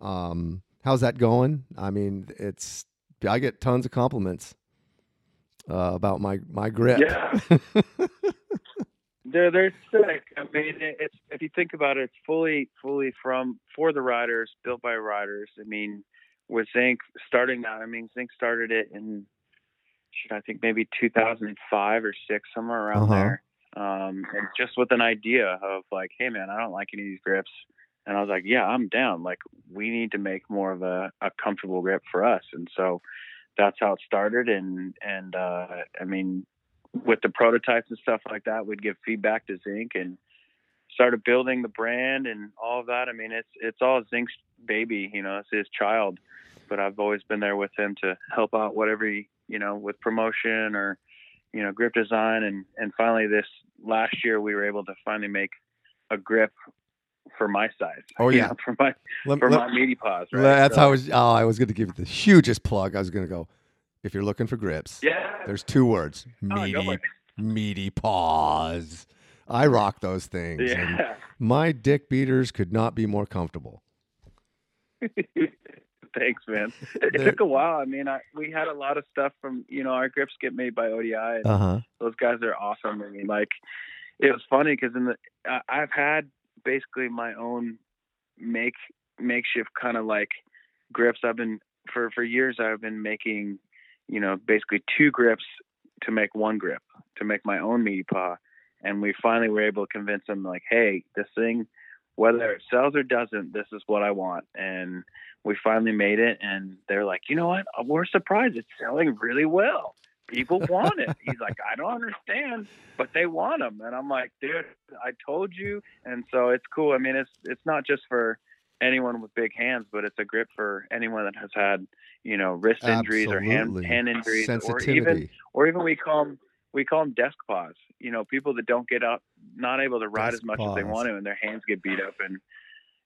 Um, how's that going? I mean, it's I get tons of compliments uh, about my my grip. Yeah. They're they're sick. I mean, it- it's if you think about it, it's fully fully from for the riders, built by riders. I mean, with Zink starting that, I mean, Zink started it in, I think maybe 2005 or six, somewhere around Uh-huh. there. Um, and just with an idea of like, hey man, I don't like any of these grips, and I was like, yeah, I'm down. Like, we need to make more of a, a comfortable grip for us, and so that's how it started. And and uh, I mean, with the prototypes and stuff like that, we'd give feedback to Zink and started building the brand and all of that. I mean, it's it's all Zink's baby, you know, it's his child. But I've always been there with him to help out whatever he, you know, with promotion or, you know, grip design. And and finally, this last year, we were able to finally make a grip for my size. Oh, you yeah. know, for my Let- for let- my meaty paws. Right. That's So- how I was. Oh, I was going to give you the hugest plug. I was going to go. If you're looking for grips, Yeah. there's two words: Oh, meaty, it. meaty paws. I rock those things. and Yeah. my dick beaters could not be more comfortable. Thanks, man. It, The- took a while. I mean, I, we had a lot of stuff from you know our grips get made by ODI. And Uh huh. those guys are awesome. I mean, like it was funny because in the I, I've had basically my own make makeshift kind of like grips. I've been for for years. I've been making you know basically two grips to make one grip to make my own meaty paw, and we finally were able to convince them like, hey, this thing. Whether it sells or doesn't, this is what I want. And we finally made it, and they're like, you know what? We're surprised it's selling really well. People want it. He's like, I don't understand, but they want them, and I'm like, dude, I told you. And so it's cool. I mean, it's it's not just for anyone with big hands, but it's a grip for anyone that has had, you know, wrist injuries or hand hand injuries, or even or even we call them we call them desk paws. You know, people that don't get up, not able to ride Desk as much as they want to, and their hands get beat up, and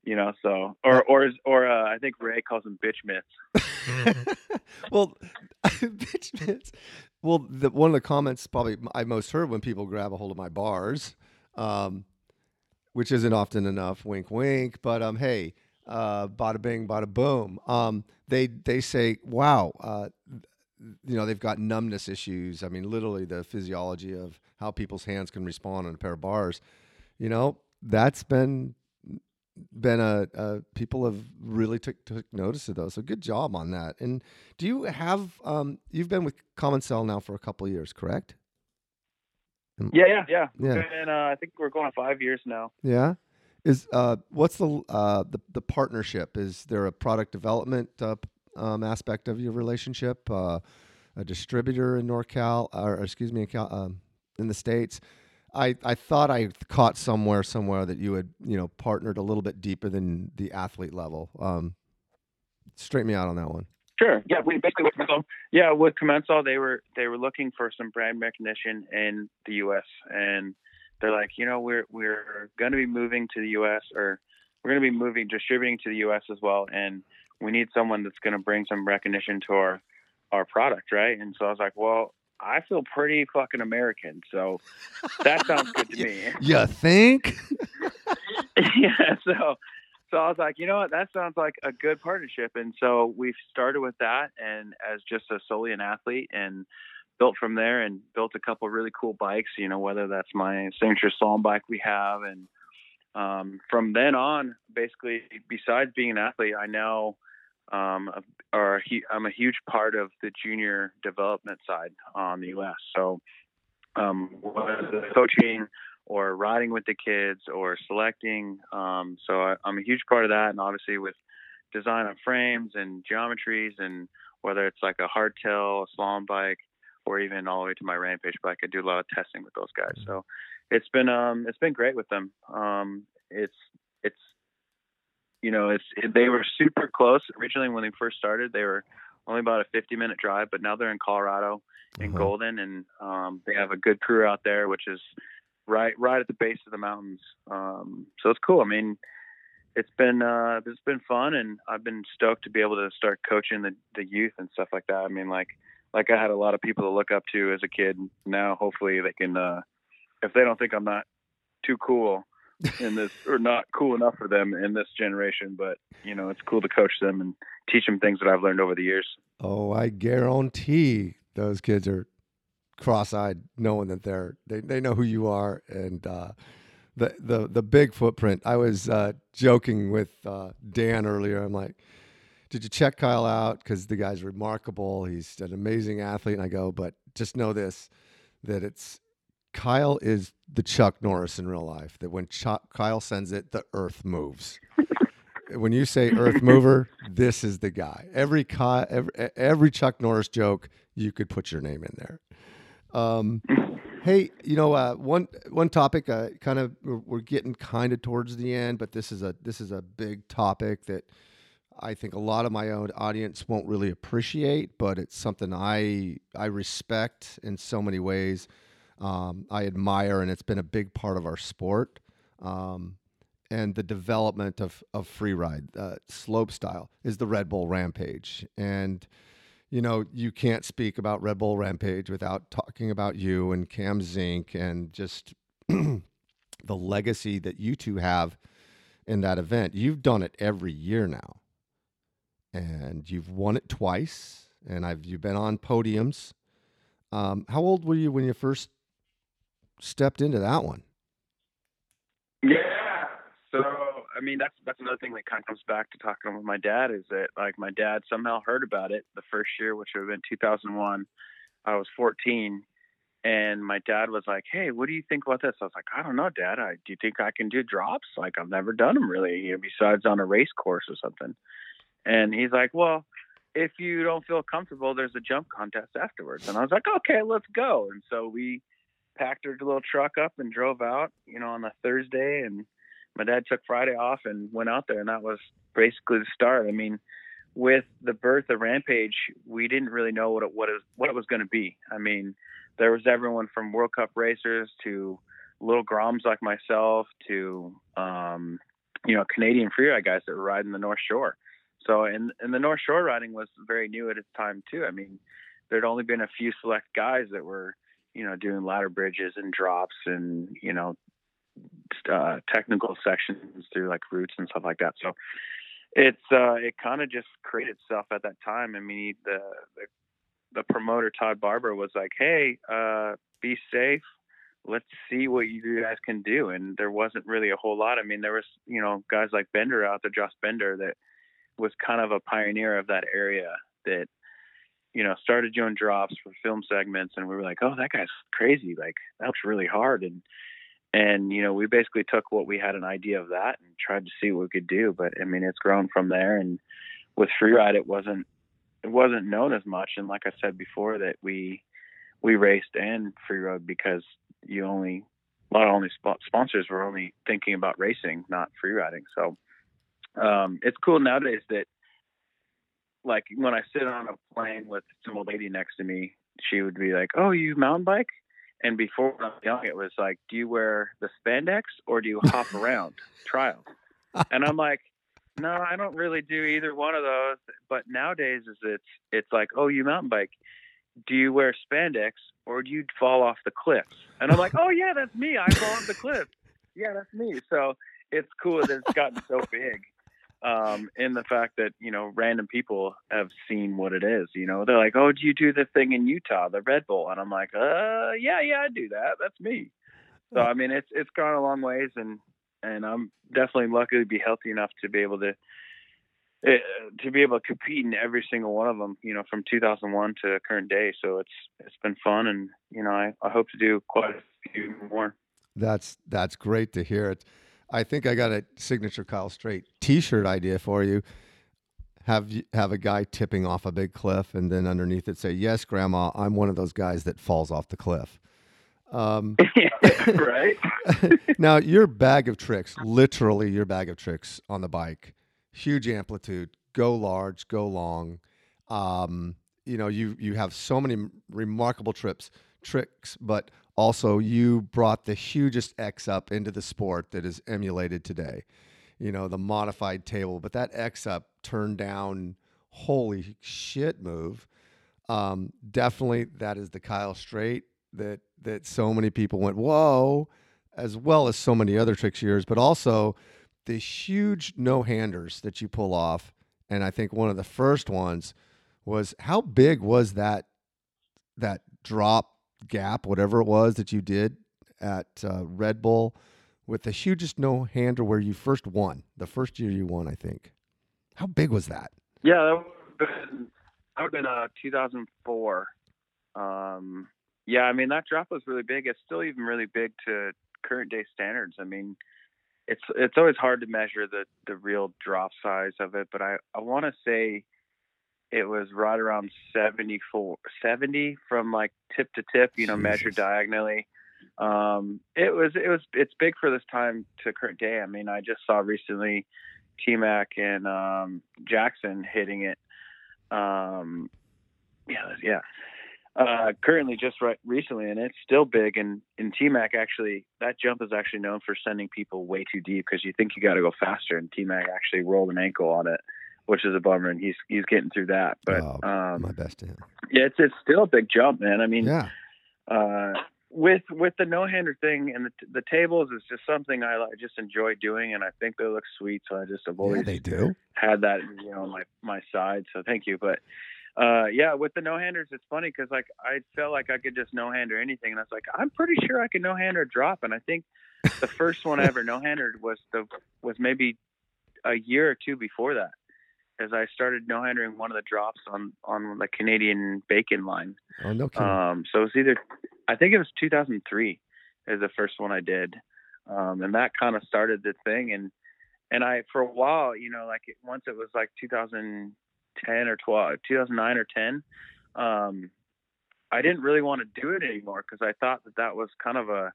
you know, so or or or uh, I think Ray calls them bitch myths well, bitch mitts. Well, the, one of the comments probably I most heard when people grab a hold of my bars, um, which isn't often enough. Wink, wink. But um, hey, uh, bada bing, bada boom. Um, they they say, wow, uh, you know, they've got numbness issues. I mean, literally the physiology of how people's hands can respond on a pair of bars. You know, that's been been a, a people have really took took notice of those. So good job on that. And do you have um, you've been with Commencal now for a couple of years, correct? Yeah, yeah, yeah. Yeah. And uh, I think we're going on five years now. Yeah. Is uh, what's the uh, the the partnership? Is there a product development uh, um, aspect of your relationship? Uh, a distributor in NorCal, or excuse me, in, Cal, um, in the states. I, I thought I caught somewhere somewhere that you had you know partnered a little bit deeper than the athlete level. Um, straighten me out on that one. Sure. Yeah, we basically with Commencal. Yeah, with Commencal, they were they were looking for some brand recognition in the U.S. and they're like, you know, we're we're going to be moving to the U.S. or we're going to be moving distributing to the U.S. as well, and we need someone that's going to bring some recognition to our our product, right? And so I was like, well, I feel pretty fucking American, so that sounds good to me. You think? yeah, so so I was like, you know what, that sounds like a good partnership, and so we started with that, and as just a solely an athlete, and built from there, and built a couple really cool bikes. You know, whether that's my signature slalom bike we have, and um, from then on, basically, besides being an athlete, I now um, are I'm a huge part of the junior development side on the U.S. So um, whether coaching or riding with the kids or selecting. Um, so I, I'm a huge part of that, and obviously with design of frames and geometries, and whether it's like a hardtail, a slalom bike, or even all the way to my rampage bike, I do a lot of testing with those guys. So it's been um, it's been great with them. Um, it's it's you know it's it, they were super close originally when they first started. They were only about a 50 minute drive, but now they're in Colorado in Uh-huh. Golden, and um, they have a good crew out there, which is right right at the base of the mountains. Um, so it's cool. I mean, it's been uh, it's been fun, and I've been stoked to be able to start coaching the the youth and stuff like that. I mean, like like I had a lot of people to look up to as a kid. Now, hopefully, they can uh, if they don't think I'm not too cool in this or not cool enough for them in this generation, but you know, it's cool to coach them and teach them things that I've learned over the years. Oh, I guarantee those kids are cross-eyed, knowing that they're they, they know who you are, and uh, the the the big footprint. I was uh, joking with uh, Dan earlier. I'm like, "Did you check Kyle out? Because the guy's remarkable. He's an amazing athlete." And I go, "But just know this, that it's." Kyle is the Chuck Norris in real life. That when Chuck, Kyle sends it, the earth moves when you say earth mover, this is the guy. Every, Ky- every every Chuck Norris joke, you could put your name in there. Um, hey, you know, uh, one one topic, uh, kind of, we're, we're getting kind of towards the end, but this is a this is a big topic that I think a lot of my own audience won't really appreciate, but it's something I I respect in so many ways. Um, I admire, and it's been a big part of our sport. Um, and the development of of free ride uh, slope style is the Red Bull Rampage, and you know you can't speak about Red Bull Rampage without talking about you and Cam Zink and just the legacy that you two have in that event. You've done it every year now, and you've won it twice, and I've you've been on podiums. Um, how old were you when you first stepped into that one? Yeah. So I mean that's that's another thing that kind of comes back to talking with my dad is that like my dad somehow heard about it the first year, which would have been 2001. I was 14, and my dad was like, "Hey, what do you think about this?" I was like, "I don't know, Dad. I, do you think I can do drops? Like I've never done them really, you know, besides on a race course or something." And he's like, "Well." If you don't feel comfortable, there's a jump contest afterwards. And I was like, okay, let's go. And so we packed our little truck up and drove out, you know, on the Thursday. And my dad took Friday off and went out there, and that was basically the start. I mean, with the birth of Rampage, we didn't really know what it what it, what it was going to be. I mean, there was everyone from World Cup racers to little groms like myself to um, you know Canadian freeride guys that were riding the North Shore. So, and and the North Shore riding was very new at its time too. I mean, there'd only been a few select guys that were you know doing ladder bridges and drops and you know uh, technical sections through like routes and stuff like that. So it's uh, it kind of just created itself at that time. I mean, the, the the promoter Todd Barber was like, "Hey, uh, be safe, let's see what you guys can do. And there wasn't really a whole lot. I mean, there was, you know, guys like Bender out there, Josh Bender, that was kind of a pioneer of that area that, you know, started doing drops for film segments. And we were like, oh, that guy's crazy. Like, that looks really hard. And, and, you know, we basically took what we had an idea of that and tried to see what we could do. But I mean, it's grown from there. And with freeride, it wasn't, it wasn't known as much. And like I said before, that we, we raced and free rode because you only a lot of only sp- sponsors were only thinking about racing, not free riding. So um, it's cool nowadays that like when I sit on a plane with some old lady next to me, she would be like, "Oh, you mountain bike?" And before I was young, it was like, "Do you wear the spandex or do you hop around trial?" And I'm like, "No, I don't really do either one of those." But nowadays, is it's it's like, "Oh, you mountain bike." do you wear spandex or do you fall off the cliffs? And I'm like, oh yeah, that's me. I fall off the cliff. Yeah, that's me. So it's cool that it's gotten so big. Um, in the fact that you know random people have seen what it is. You know, they're like, "Oh, do you do the thing in Utah, the Red Bull?" And I'm like, "Uh, yeah, yeah, I do that. That's me." So I mean, it's it's gone a long ways, and and I'm definitely lucky to be healthy enough to be able to uh, to be able to compete in every single one of them, you know, from 2001 to current day. So it's it's been fun, and you know, I, I hope to do quite a few more. That's that's great to hear. It. I think I got a signature Kyle Strait T-shirt idea for you. Have you, have a guy tipping off a big cliff, and then underneath it say, "Yes, Grandma, I'm one of those guys that falls off the cliff." Um, right. now, your bag of tricks, literally your bag of tricks on the bike huge amplitude, go large, go long. Um, you know, you you have so many remarkable trips tricks, but also you brought the hugest X up into the sport that is emulated today. You know, the modified table, but that X up turned down, holy shit move. Um, definitely that is the Kyle Strait that that so many people went whoa, as well as so many other tricks yours, but also the huge no handers that you pull off. And I think one of the first ones was how big was that that drop gap, whatever it was that you did at uh, Red Bull with the hugest no hander where you first won, the first year you won, I think. How big was that? Yeah, that would have been, uh, 2004. Um, yeah, I mean, that drop was really big. It's still even really big to current day standards. I mean, it's it's always hard to measure the the real drop size of it, but I I want to say it was right around 74 70 from like tip to tip, you know, Jesus. measured diagonally. Um, it was it was it's big for this time to current day. I mean, I just saw recently T Mac and um, Jackson hitting it. Um, yeah, yeah uh, currently just right recently, and it's still big. And in TMAC, actually, that jump is actually known for sending people way too deep because you think you got to go faster, and TMAC actually rolled an ankle on it, which is a bummer, and he's he's getting through that. But oh, um, my best to him. Yeah, it's it's still a big jump, man. I mean, yeah. Uh, with with the no hander thing and the the tables is just something I, I just enjoy doing, and I think they look sweet. So I just have always yeah, they do had that you know on my my side. So thank you, but uh, yeah, with the no handers, it's funny because like I felt like I could just no hander anything, and I was like, I'm pretty sure I can no hander drop, and I think the first one I ever no handered was the was maybe a year or two before that, as I started no handering one of the drops on on the Canadian bacon line. Oh no kidding. Um, so it's either I think it was 2003 is the first one I did, um, and that kind of started the thing, and and I for a while, you know, like once it was like 2010 or 12, 2009 or 10, um, I didn't really want to do it anymore because I thought that that was kind of a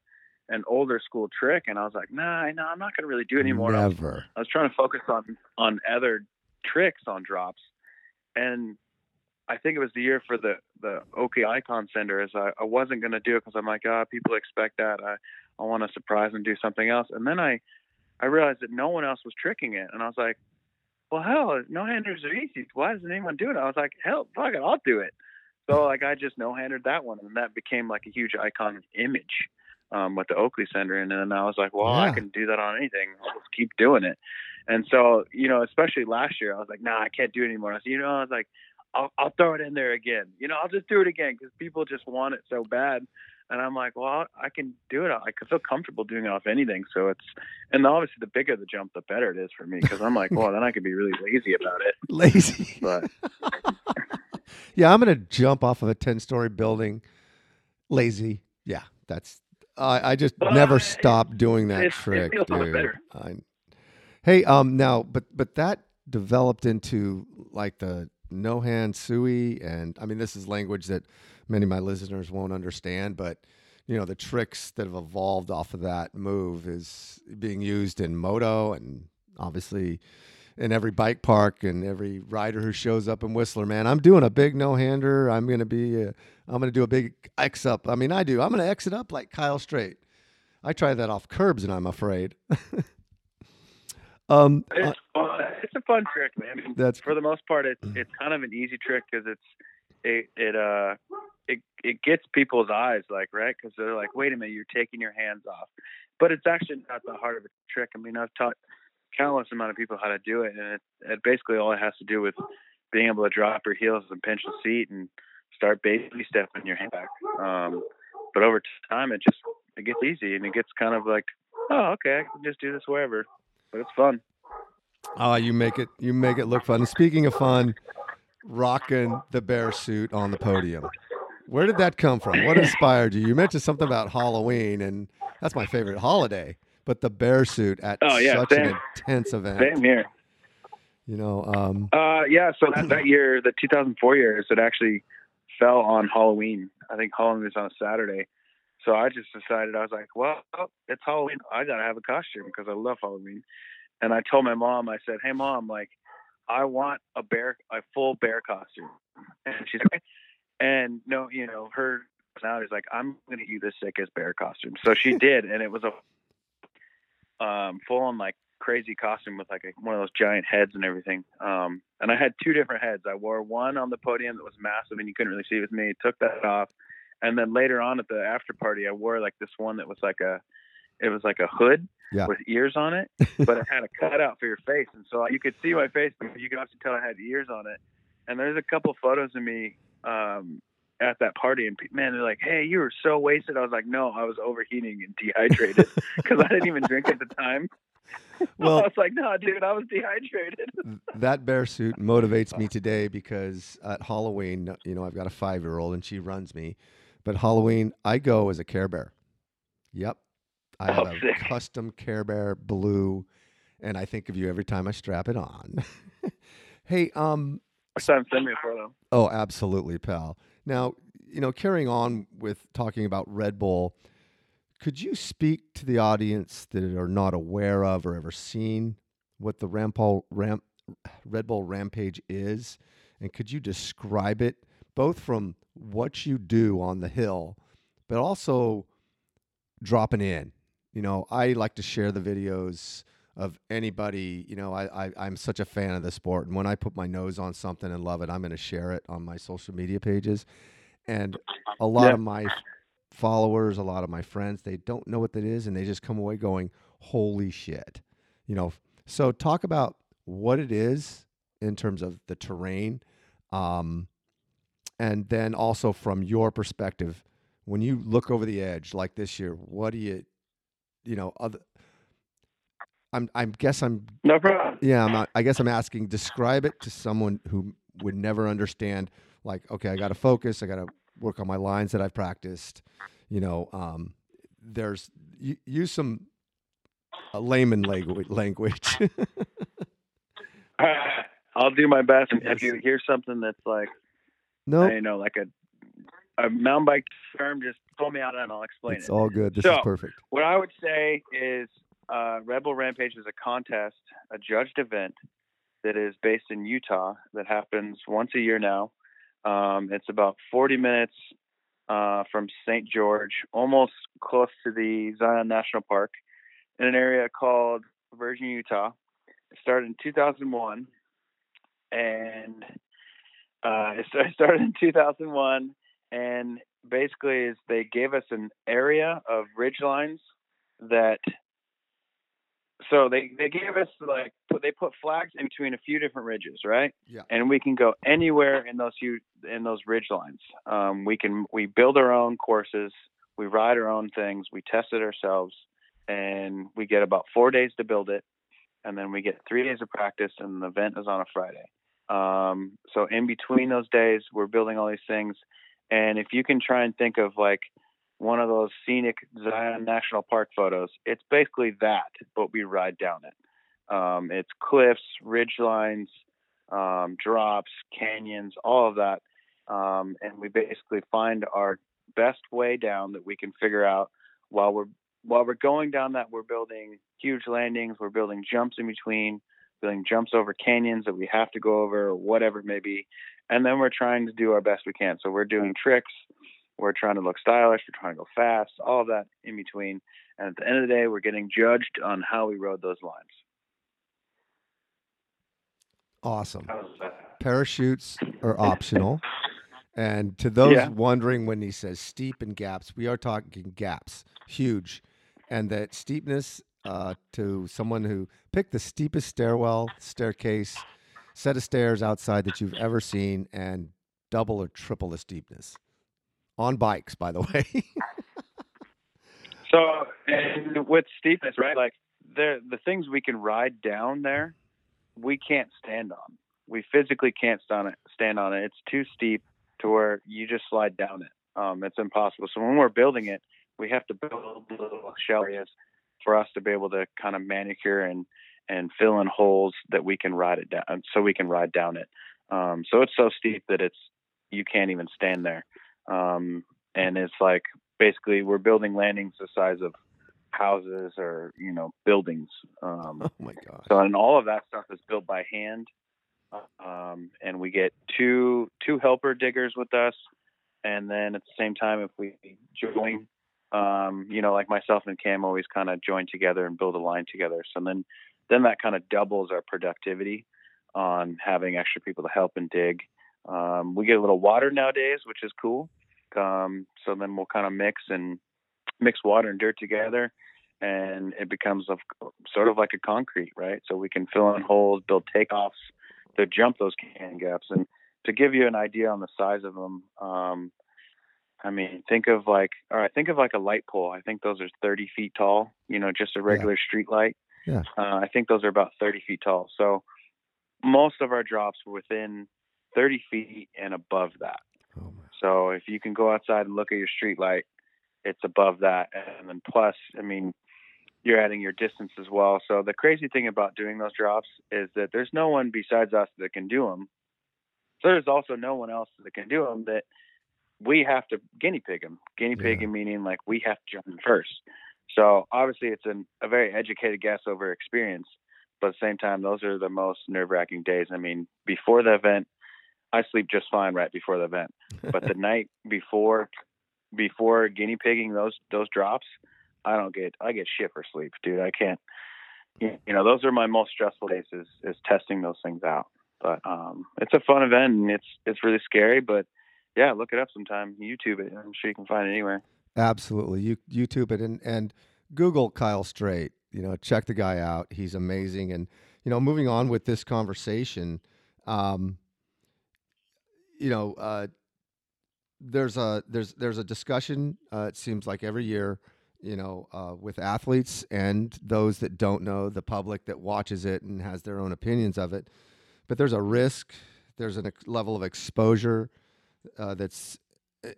an older school trick, and I was like, nah, no, I'm not going to really do it anymore. Never. I was, I was trying to focus on on other tricks on drops, and I think it was the year for the the Oakley Icon Sender. Is I, I wasn't going to do it because I'm like, ah, oh, people expect that. I I want to surprise and do something else, and then I I realized that no one else was tricking it, and I was like, well, hell, no handers are easy. Why doesn't anyone do it? I was like, hell, fuck it, I'll do it. So like I just no handed that one, and that became like a huge icon image um, with the Oakley Sender. And then I was like, well, yeah. I can do that on anything. I'll just keep doing it. And so you know, especially last year, I was like, nah, I can't do it anymore. I said, you know, I was like, I'll, I'll throw it in there again. You know, I'll just do it again because people just want it so bad. And I'm like, well, I can do it. I can feel comfortable doing it off anything. So it's, and obviously the bigger the jump, the better it is for me. Cause I'm like, well, then I could be really lazy about it. Lazy. But yeah, I'm gonna jump off of a ten story building. Lazy. Yeah, that's. I I just But never stop doing that trick, dude. I, hey, um, now, but but that developed into like the no hand sui, and I mean, this is language that many of my listeners won't understand, but you know, the tricks that have evolved off of that move is being used in moto and obviously in every bike park and every rider who shows up in Whistler, man. I'm doing a big no hander. I'm gonna be. i I'm gonna do a big X up. I mean, I do. I'm gonna exit up like Kyle Strait. I try that off curbs, and I'm afraid. um, uh, it's fun. It's a fun trick, man. that's for the most part, it's it's kind of an easy trick because it's it it uh it it gets people's eyes like right because they're like, wait a minute, you're taking your hands off, but it's actually not that hard of a trick. I mean, I've taught countless amount of people how to do it, and it, it basically all it has to do with being able to drop your heels and pinch the seat and start baby stepping your hand back. Um, but over time, it just it gets easy and it gets kind of like, oh, okay, I can just do this wherever. But it's fun. Oh, you make it you make it look fun. And speaking of fun, rocking the bear suit on the podium. Where did that come from? What inspired you? You mentioned something about Halloween, and that's my favorite holiday. But the bear suit at Oh, yeah, such an intense event. Same here. You know, um, Uh, yeah. So that, that year, the 2004 years, it actually fell on Halloween. I think Halloween was on a Saturday. So I just decided I was like, well, it's Halloween. I gotta have a costume because I love Halloween. And I told my mom, I said, hey mom, like, I want a bear, a full bear costume. And she's like, and no, you know, her personality is like, I'm gonna get you the sickest bear costume. So she did, and it was a um, full on like crazy costume with like a, one of those giant heads and everything. Um, and I had two different heads. I wore one on the podium that was massive and you couldn't really see it with me. Took that off, and then later on at the after party, I wore like this one that was like a, it was like a hood Yeah. with ears on it, but it had a cutout for your face, and so you could see my face, but you could also tell I had ears on it. And there's a couple photos of me um, at that party, and man, they're like, "Hey, you were so wasted." I was like, "No, I was overheating and dehydrated because I didn't even drink at the time." Well- I was like, "No, dude, I was dehydrated." that bear suit motivates me today because at Halloween, you know, I've got a five year old and she runs me. But Halloween, I go as a Care Bear. Yep. I have Oh, a sick. custom Care Bear blue, and I think of you every time I strap it on. hey, um, Next time, send me a photo. Oh, absolutely, pal. Now, you know, carrying on with talking about Red Bull, could you speak to the audience that are not aware of or ever seen what the Red Bull Rampage is? And could you describe it both from what you do on the hill, but also dropping in? You know, I like to share the videos of anybody. You know, I, I I'm such a fan of the sport, and when I put my nose on something and love it, I'm going to share it on my social media pages. And a lot Yeah. of my followers, a lot of my friends, they don't know what that is, and they just come away going, "Holy shit!" You know. So talk about what it is in terms of the terrain, um, and then also from your perspective, when you look over the edge like this year, what do you, you know, other. I'm. I guess I'm No problem. yeah, I'm not, I guess I'm asking. Describe it to someone who would never understand. Like, okay, I got to focus. I got to work on my lines that I've practiced. You know, um, there's use some uh, layman language. language. I'll do my best. And Yes. if you hear something that's like, no, you know, like a a mountain bike term, just pull me out and I'll explain it's it. all good. This is perfect. What I would say is uh, Red Bull Rampage is a contest, a judged event that is based in Utah that happens once a year now. Um, it's about 40 minutes uh, from St. George, almost close to the Zion National Park, in an area called Virgin, Utah. It started in 2001, and uh, it started in 2001, and basically is they gave us an area of ridge lines that so they they gave us like put, they put flags in between a few different ridges right Yeah. and we can go anywhere in those few in those ridge lines um, we can we build our own courses we ride our own things, we test it ourselves, and we get about four days to build it, and then we get three days of practice, and the event is on a Friday. Um, so in between those days, we're building all these things, and if you can try and think of like one of those scenic Zion National Park photos, it's basically that, but we ride down it. Um, it's cliffs, ridge lines, um, drops, canyons, all of that, um, and we basically find our best way down that we can figure out while we're while we're going down that we're building huge landings we're building jumps in between building jumps over canyons that we have to go over or whatever it may be. And then we're trying to do our best we can. So we're doing tricks we're trying to look stylish we're trying to go fast all of that in between. And at the end of the day we're getting judged on how we rode those lines. Awesome. Parachutes are optional. And to those Yeah. wondering when he says steep and gaps, we are talking gaps, huge. And that steepness uh, to someone who picked the steepest stairwell, staircase, set of stairs outside that you've ever seen, and double or triple the steepness on bikes, by the way. So, with steepness, right? Like the the things we can ride down there, we can't stand on. We physically can't stand it. Stand on it. It's too steep to where you just slide down it. Um, it's impossible. So when we're building it, we have to build little shell areas for us to be able to kind of manicure and and fill in holes that we can ride it down, so we can ride down it. Um, so it's so steep that it's you can't even stand there. Um, and it's like basically we're building landings the size of houses or you know buildings. Um, oh my gosh. so and all of that stuff is built by hand, um, and we get two two helper diggers with us, and then at the same time, if we join, um, you know, like myself and Cam always kind of join together and build a line together. So then then that kind of doubles our productivity on having extra people to help and dig. Um, we get a little water nowadays, which is cool. Um, so then we'll kind of mix and mix water and dirt together, and it becomes a, sort of like a concrete, right? So we can fill in holes, build takeoffs to jump those can gaps. And to give you an idea on the size of them, um, I mean, think of like, all right, think of like a light pole. I think those are 30 feet tall. You know, just a regular street light. Yeah. Uh, I think those are about 30 feet tall. So most of our drops were within 30 feet and above that. Oh. So if you can go outside and look at your street light, it's above that. And then plus, I mean, you're adding your distance as well. So the crazy thing about doing those drops is that there's no one besides us that can do them. So there's also no one else that can do them that we have to guinea pig them. Guinea Yeah. pigging meaning like we have to jump first. So obviously it's an, a very educated guess over experience, but at the same time, those are the most nerve wracking days. I mean, before the event, I sleep just fine right before the event, but the night before, before guinea pigging those those drops, I don't get I get shit for sleep, dude. I can't. You know, those are my most stressful days is is testing those things out. But um, it's a fun event and it's it's really scary. But yeah, look it up sometime. YouTube it. I'm sure you can find it anywhere. Absolutely. You YouTube it and and Google Kyle Strait. You know, check the guy out. He's amazing. And you know, moving on with this conversation, um, you know, uh, there's a there's there's a discussion. Uh, it seems like every year, you know, uh, with athletes and those that don't know, the public that watches it and has their own opinions of it. But there's a risk. There's a level of exposure uh, that's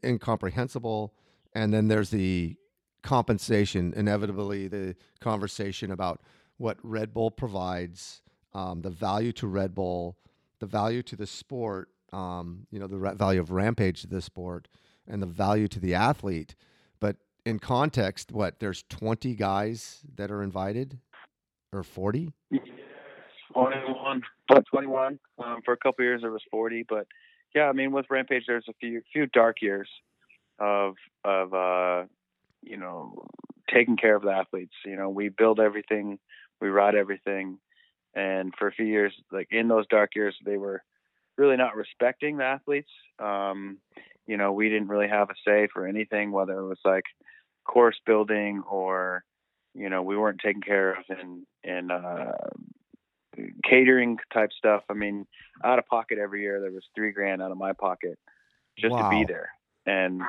incomprehensible and then there's the compensation inevitably the conversation about what red bull provides um, the value to red bull the value to the sport um, you know the value of rampage to the sport and the value to the athlete. But in context what there's 20 guys that are invited? Or 40 21, but 21. Um, for a couple years there was 40, but yeah, I mean with Rampage there's a few few dark years of of uh, you know taking care of the athletes. You know, we build everything, we ride everything, and for a few years, like in those dark years, they were really not respecting the athletes. Um, you know, we didn't really have a say for anything, whether it was like course building or you know we weren't taken care of in in uh, catering type stuff. I mean, out of pocket every year there was three grand out of my pocket just to be there, and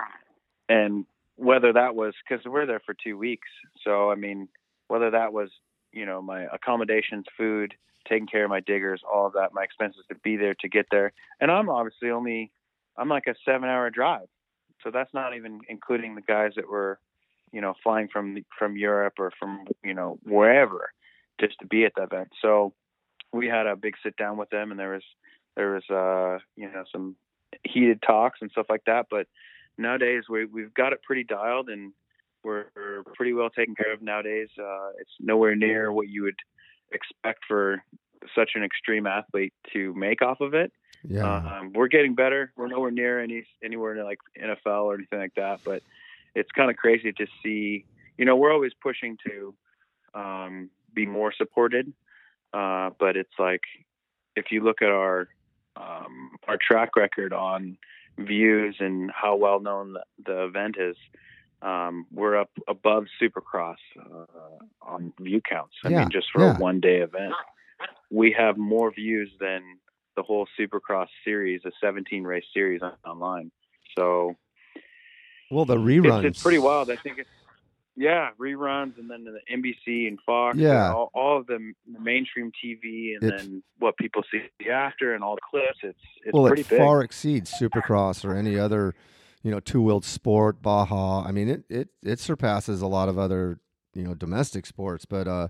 and whether that was because we're there for two weeks, so I mean, whether that was you know my accommodations, food, taking care of my diggers, all of that, my expenses to be there to get there, and I'm obviously only I'm like a seven hour drive, so that's not even including the guys that were you know flying from from Europe or from you know wherever just to be at the event. So we had a big sit down with them, and there was there was uh you know some heated talks and stuff like that, but nowadays we we've got it pretty dialed and we're, pretty well taken care of nowadays. Uh, it's nowhere near what you would expect for such an extreme athlete to make off of it. Yeah, Um, we're getting better. We're nowhere near any anywhere near like NFL or anything like that, but it's kind of crazy to see. You know, we're always pushing to um, be more supported, uh, but it's like if you look at our um, our track record on views and how well known the, the event is, um, we're up above Supercross uh, on view counts. I Yeah, mean, just for yeah. a one day event, we have more views than the whole Supercross series, a 17 race series on, online. So well, the it's, reruns. it's pretty wild. I think it's yeah, reruns and then the NBC and Fox, Yeah. and all, all of the, the mainstream TV, and It- then what people see after, and all the clips. It's it's well, pretty it big. far exceeds Supercross or any other, you know, two-wheeled sport. Baja. I mean, it it it surpasses a lot of other, you know, domestic sports. But uh,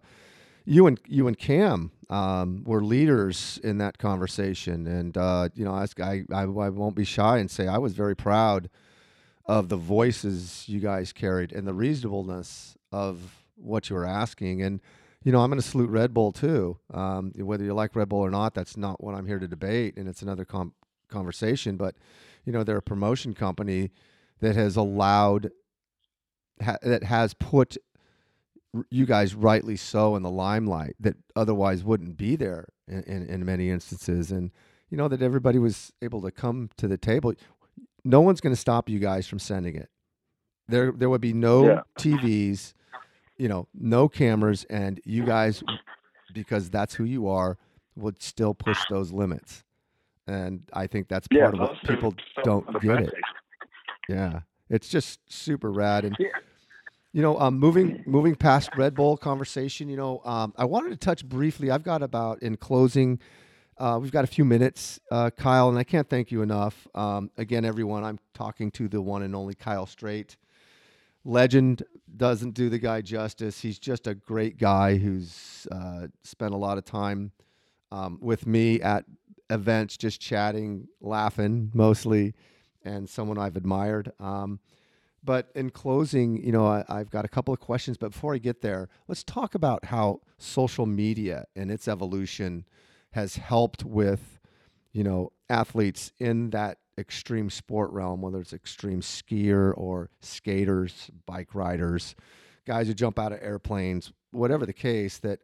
you and you and Cam um, were leaders in that conversation, and uh, you know, I, I I I won't be shy and say I was very proud of the voices you guys carried and the reasonableness of what you were asking. And you know, I'm going to salute Red Bull too. Um, whether you like Red Bull or not, that's not what I'm here to debate, and it's another com- conversation. But you know, they're a promotion company that has allowed ha- that has put you guys rightly so in the limelight that otherwise wouldn't be there in, in, in many instances. And you know that everybody was able to come to the table. No one's going to stop you guys from sending it. There there would be no Yeah. tvs you know no cameras and you guys because that's who you are would still push those limits and i think that's part of what people don't get it yeah, it's just super rad, and Yeah. you know, um, moving moving past Red Bull conversation, you know, um, I wanted to touch briefly. I've got about in closing, uh, we've got a few minutes, uh, Kyle, and I can't thank you enough. Um, again, everyone, I'm talking to the one and only Kyle Strait. Legend doesn't do the guy justice. He's just a great guy who's uh, spent a lot of time um, with me at events, just chatting, laughing mostly, and someone I've admired. Um, but in closing, you know, I, I've got a couple of questions. But before I get there, let's talk about how social media and its evolution has helped with, you know, athletes in that extreme sport realm, whether it's extreme skier or skaters, bike riders, guys who jump out of airplanes, whatever the case, that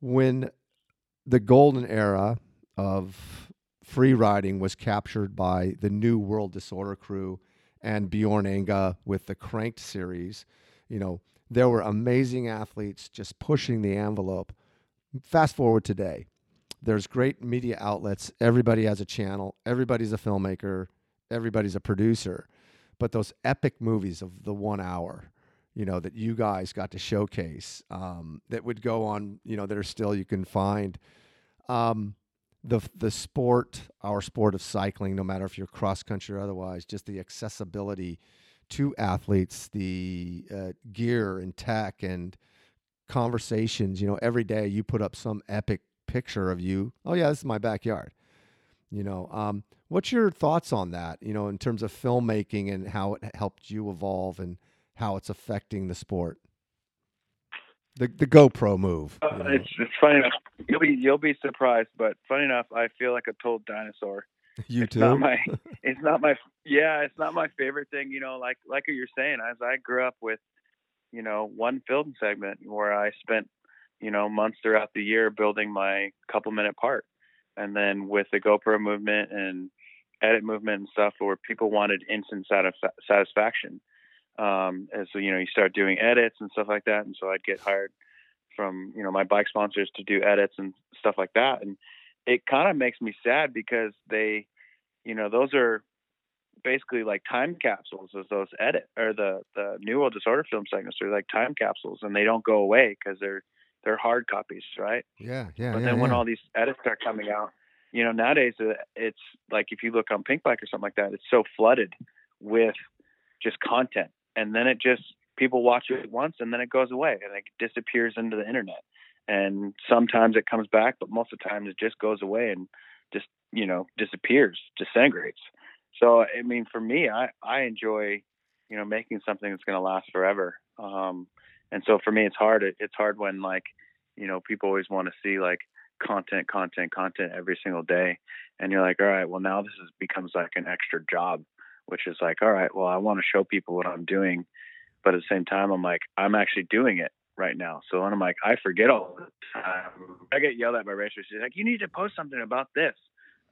when the golden era of free riding was captured by the new World Disorder crew and Bjorn Enga with the Kranked series, you know, there were amazing athletes just pushing the envelope. Fast forward today, there's great media outlets. Everybody has a channel. Everybody's a filmmaker. Everybody's a producer. But those epic movies of the one hour, you know, that you guys got to showcase, um, that would go on, you know, that are still you can find. Um, the the sport, our sport of cycling, no matter if you're cross country or otherwise, just the accessibility to athletes, the uh, gear and tech and conversations. You know, every day you put up some epic picture of you. Oh yeah, this is my backyard. You know, um, what's your thoughts on that? You know, in terms of filmmaking and how it helped you evolve and how it's affecting the sport. The the GoPro move. you Uh, know. it's it's funny enough. You'll be you'll be surprised, but funny enough, I feel like a total dinosaur. you it's too. not my it's not my yeah it's not my favorite thing you know like like what you're saying as i grew up with you know one film segment where i spent you know months throughout the year building my couple minute part and then with the gopro movement and edit movement and stuff where people wanted instant satisf- satisfaction um and so you know you start doing edits and stuff like that and so i'd get hired from you know my bike sponsors to do edits and stuff like that and it kind of makes me sad because they, you know, those are basically like time capsules as those edit or the the New World Disorder film segments are like time capsules and they don't go away because they're they're hard copies, right? Yeah, yeah. But yeah, then when all these edits start coming out, you know, nowadays uh, it's like if you look on Pinkbike or something like that, it's so flooded with just content, and then it just people watch it once and then it goes away and it disappears into the internet. And sometimes it comes back, but most of the time it just goes away and just you know disappears, disintegrates. So I mean, for me, I I enjoy you know making something that's going to last forever. Um, and so for me, it's hard. It, it's hard when like you know people always want to see like content, content, content every single day, and you're like, all right, well now this is becomes like an extra job, which is like, all right, well I want to show people what I'm doing, but at the same time, I'm like, I'm actually doing it right now. So I'm like, I forget all the time. I get yelled at by racers. She's like, you need to post something about this.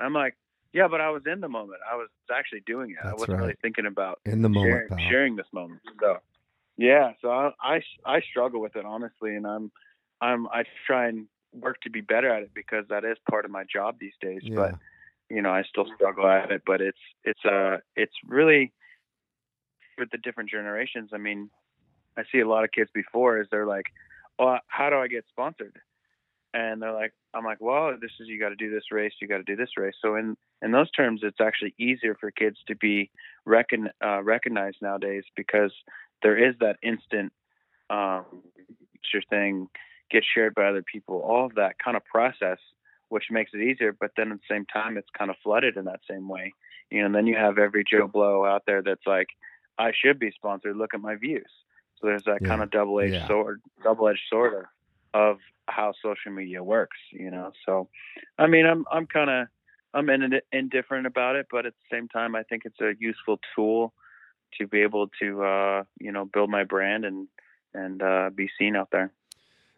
I'm like, yeah, but I was in the moment. I was actually doing it. I wasn't really thinking about in the moment, sharing, sharing this moment. So, yeah, so I, I I struggle with it honestly, and I'm I'm I try and work to be better at it because that is part of my job these days. Yeah. But you know, I still struggle at it. But it's it's uh it's really the different generations. I mean, I see a lot of kids before is they're like, "Oh, how do I get sponsored?" And they're like, "I'm like, well, this is you got to do this race, you got to do this race." So in in those terms, it's actually easier for kids to be recon, uh, recognized nowadays because there is that instant um, your thing gets shared by other people, all of that kind of process, which makes it easier. But then at the same time, it's kind of flooded in that same way. You know, and then you have every Joe Blow out there that's like, I should be sponsored. Look at my views. So there's that Yeah. kind of double edged Yeah. sword, double edged sword of, how social media works. You know, so I mean, I'm I'm kind of I'm in, indifferent about it, but at the same time, I think it's a useful tool to be able to uh, you know build my brand and and uh, be seen out there.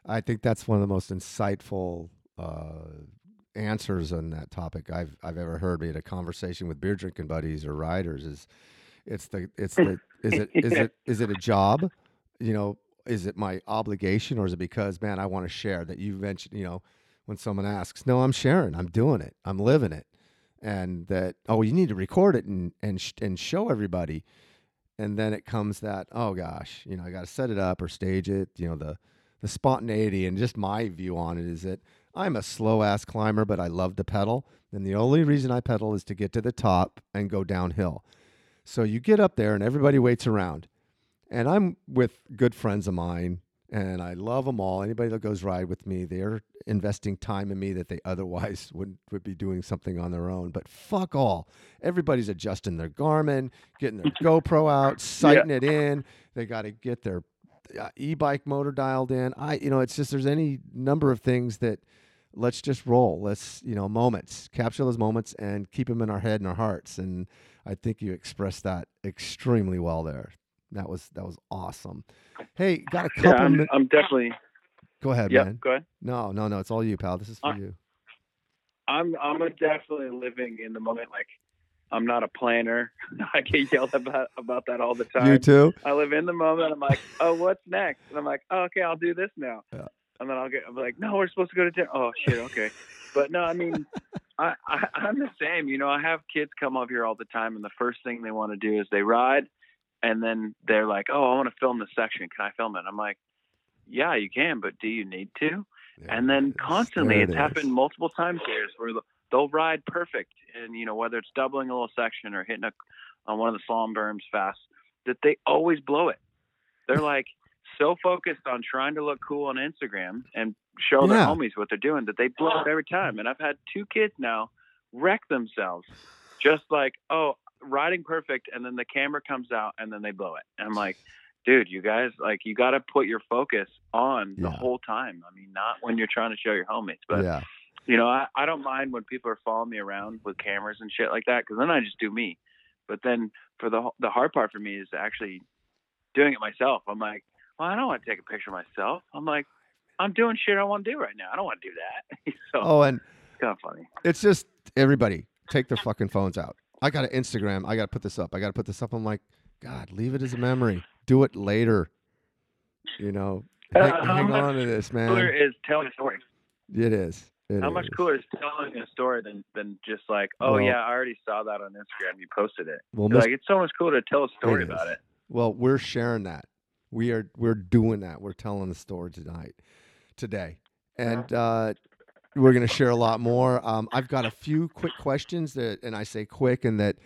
I think that's one of the most insightful uh, answers on that topic I've I've ever heard. Be it a conversation with beer drinking buddies or riders. Is it's the it's the is it is it a job? You know, is it my obligation or is it because man I want to share that you mentioned? You know, when someone asks, no, I'm sharing. I'm doing it. I'm living it. And that oh, you need to record it and and sh- and show everybody. And then it comes that oh gosh, you know I got to set it up or stage it. You know the the spontaneity and just my view on it is that I'm a slow ass climber, but I love to pedal. And the only reason I pedal is to get to the top and go downhill. So you get up there and everybody waits around. And I'm with good friends of mine and I love them all. Anybody that goes ride with me, they're investing time in me that they otherwise would, would be doing something on their own. But fuck all. Everybody's adjusting their Garmin, getting their GoPro out, sighting it in. They got to get their uh, e-bike motor dialed in. I, you know, it's just there's any number of things that let's just roll. Let's, you know, moments, capture those moments and keep them in our head and our hearts. And I think you expressed that extremely well there. That was that was awesome. Hey, got a Yeah, couple. I'm, min- I'm definitely. Go ahead, Yep, man. go ahead. No, no, no. It's all you, pal. This is for Uh, you. I'm I'm definitely living in the moment. Like I'm not a planner. I get yelled about about that all the time. You too. I live in the moment. I'm like, oh, what's next? And I'm like, oh, okay, I'll do this now. Yeah. And then I'll get, I'm like, no, we're supposed to go to dinner. Oh shit, okay. but no, I mean, I, I I'm the same. You know, I have kids come up here all the time, and the first thing they want to do is they ride, and then they're like, oh, I want to film this section. Can I film it? I'm like, yeah, you can, but do you need to? and then it constantly it's it happened multiple times here where they'll ride perfect and you know whether it's doubling a little section or hitting a on one of the slalom berms fast that they always blow it they're like so focused on trying to look cool on instagram and show their homies what they're doing that they blow up every time. And i've had two kids now wreck themselves just like oh riding perfect and then the camera comes out and then they blow it. And i'm like dude you guys like you got to put your focus on the whole time. I mean not when you're trying to show your homies. But yeah, you know I, I don't mind when people are following me around with cameras and shit like that because then i just do me. But then for the the hard part for me is actually doing it myself. I'm like well i don't want to take a picture of myself. I'm like i'm doing shit i want to do right now i don't want to do that so Oh, and it's kind of funny it's just everybody take their fucking phones out. I got to Instagram. I got to put this up. I got to put this up. I'm like, God, leave it as a memory. Do it later. You know, hang, Uh, hang on to this, Cooler man. is telling a story It is. It How much cooler is telling a story than than just like, oh Well- yeah, I already saw that on Instagram. You posted it. Well, Like it's so much cooler to tell a story It about is. it. well, we're sharing that. We are we're doing that. We're telling the story tonight, today, and uh, we're going to share a lot more. Um, I've got a few quick questions that, and I say quick, and that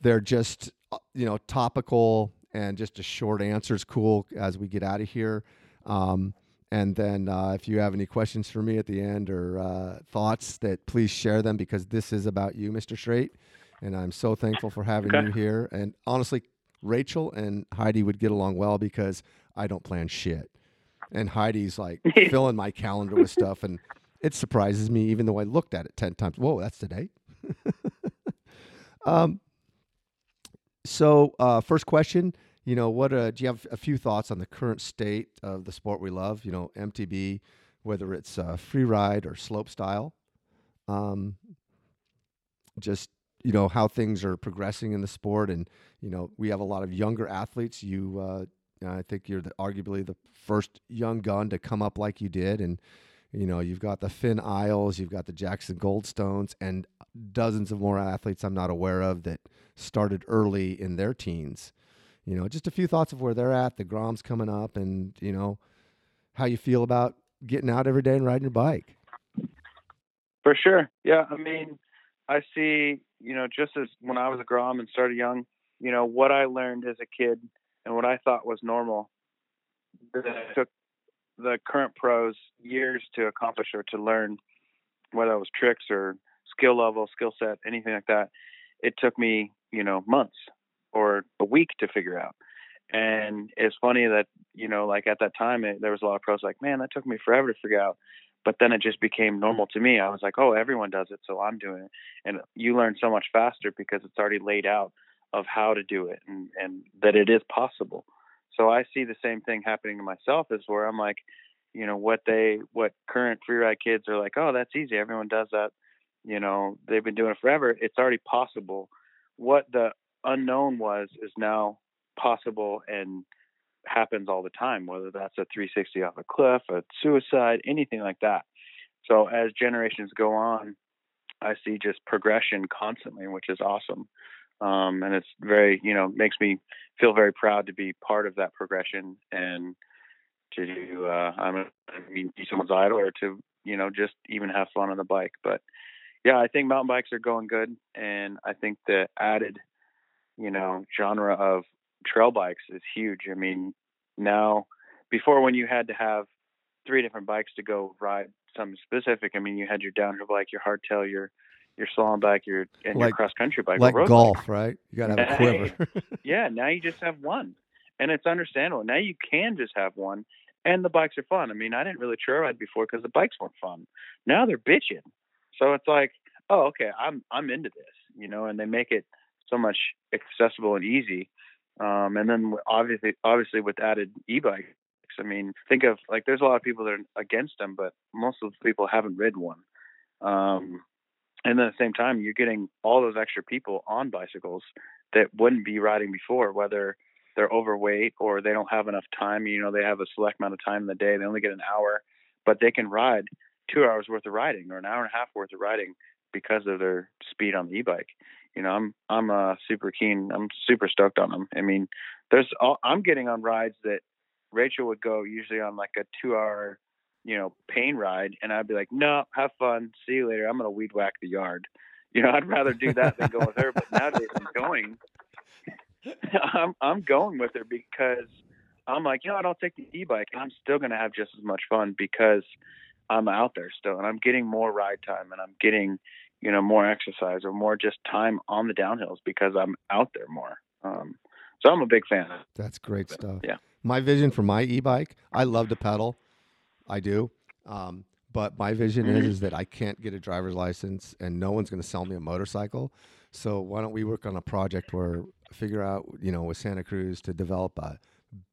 they're just uh, you know topical and just a short answer is cool as we get out of here. Um, and then uh, if you have any questions for me at the end or uh, thoughts, that please share them because this is about you, Mr. Strait. And I'm so thankful for having Okay. you here. And honestly, Rachel and Heidi would get along well because I don't plan shit. And Heidi's like filling my calendar with stuff. And it surprises me, even though I looked at it 10 times. Whoa, that's today. um, so, uh, first question, you know, what uh, do you have a few thoughts on the current state of the sport we love? You know, MTB, whether it's uh, free ride or slope style. Um, just you know how things are progressing in the sport, and you know we have a lot of younger athletes. You, uh, Uh, I think you're the, arguably the first young gun to come up like you did, and you know you've got the Finn Iles, you've got the Jackson Goldstones, and dozens of more athletes I'm not aware of that started early in their teens. You know, just a few thoughts of where they're at, the Groms coming up, and you know how you feel about getting out every day and riding your bike. For sure. Yeah. I mean, I see, you know, just as when I was a Grom and started young, you know, what I learned as a kid and what I thought was normal, that took the current pros years to accomplish or to learn, whether it was tricks or skill level, skill set, anything like that. It took me, you know, months or a week to figure out. And it's funny that, you know, like at that time, it, there was a lot of pros like, man, that took me forever to figure out but then it just became normal to me. I was like, oh, everyone does it, so I'm doing it. And you learn so much faster because it's already laid out of how to do it and, and that it is possible. So I see the same thing happening to myself is where I'm like, you know, what they, what current freeride kids are like, oh, that's easy. Everyone does that. You know, they've been doing it forever. It's already possible. What the unknown was is now possible and happens all the time, whether that's a 360 off a cliff, a suicide, anything like that. So as generations go on, I see just progression constantly, which is awesome. Um, and it's very, you know, makes me feel very proud to be part of that progression and to do, uh, I mean, I mean, be someone's idol or to, you know, just even have fun on the bike. But yeah, I think mountain bikes are going good. And I think the added, you know, genre of trail bikes is huge. I mean, now before when you had to have three different bikes to go ride something specific, I mean, you had your downhill bike, your hardtail, your your slalom bike, your and Like- your cross country bike, like road bike. golf, right? You got to have a quiver. Yeah, now you just have one, and it's understandable. Now you can just have one, and the bikes are fun. I mean, I didn't really trail ride before because the bikes weren't fun. Now they're bitching, so it's like, oh, okay, I'm I'm into this, you know, and they make it so much accessible and easy. Um, and then obviously, obviously with added e-bikes, I mean, think of like there's a lot of people that are against them, but most of the people haven't ridden one. Um, and then at the same time, you're getting all those extra people on bicycles that wouldn't be riding before, whether they're overweight or they don't have enough time. You know, they have a select amount of time in the day. They only get an hour, but they can ride two hours worth of riding or an hour and a half worth of riding because of their speed on the e-bike. You know, I'm I'm uh, super keen. I'm super stoked on them. I mean, there's all, I'm getting on rides that Rachel would go usually on like a two-hour, you know, pain ride, and I'd be like, no, have fun, see you later. I'm gonna weed whack the yard. You know, I'd rather do that than go with her. But nowadays, I'm going. I'm I'm going with her because I'm like, you know, I don't take the e-bike, and I'm still gonna have just as much fun because I'm out there still, and I'm getting more ride time, and I'm getting, you know, more exercise or more just time on the downhills because I'm out there more. Um, so I'm a big fan. That's great stuff. Yeah. My vision for my e-bike, I love to pedal. I do. Um, but my vision is, is that I can't get a driver's license and no one's going to sell me a motorcycle. So why don't we work on a project where figure out, you know, with Santa Cruz to develop a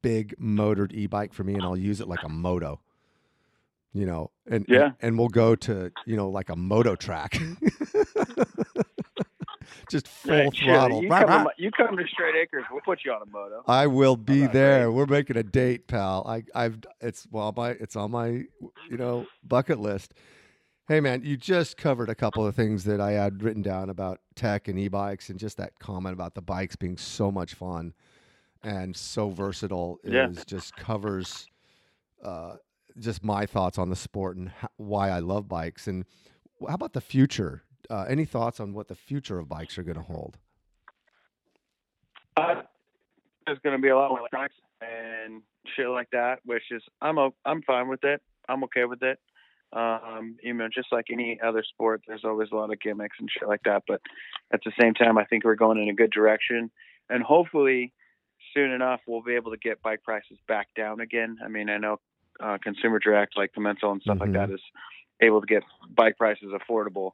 big motored e-bike for me and I'll use it like a moto. You know, and Yeah. and, and we'll go to, you know, like a moto track. Just full Right, throttle. You, come to, you come to Strait Acres, we'll put you on a moto. I will be that there. We're making a date, pal. I, I've it's well, my it's on my you know bucket list. Hey man, you just covered a couple of things that I had written down about tech and e-bikes, and just that comment about the bikes being so much fun and so versatile Yeah. is just covers uh, just my thoughts on the sport and ho- why I love bikes. And how about the future? Uh, any thoughts on what the future of bikes are going to hold? Uh, there's going to be a lot more electronics and shit like that, which is I'm o- I'm fine with it. I'm okay with it. Um, you know, just like any other sport, there's always a lot of gimmicks and shit like that. But at the same time, I think we're going in a good direction, and hopefully, soon enough, we'll be able to get bike prices back down again. I mean, I know uh, Consumer Direct, like Commencal and stuff Mhm. like that, is able to get bike prices affordable.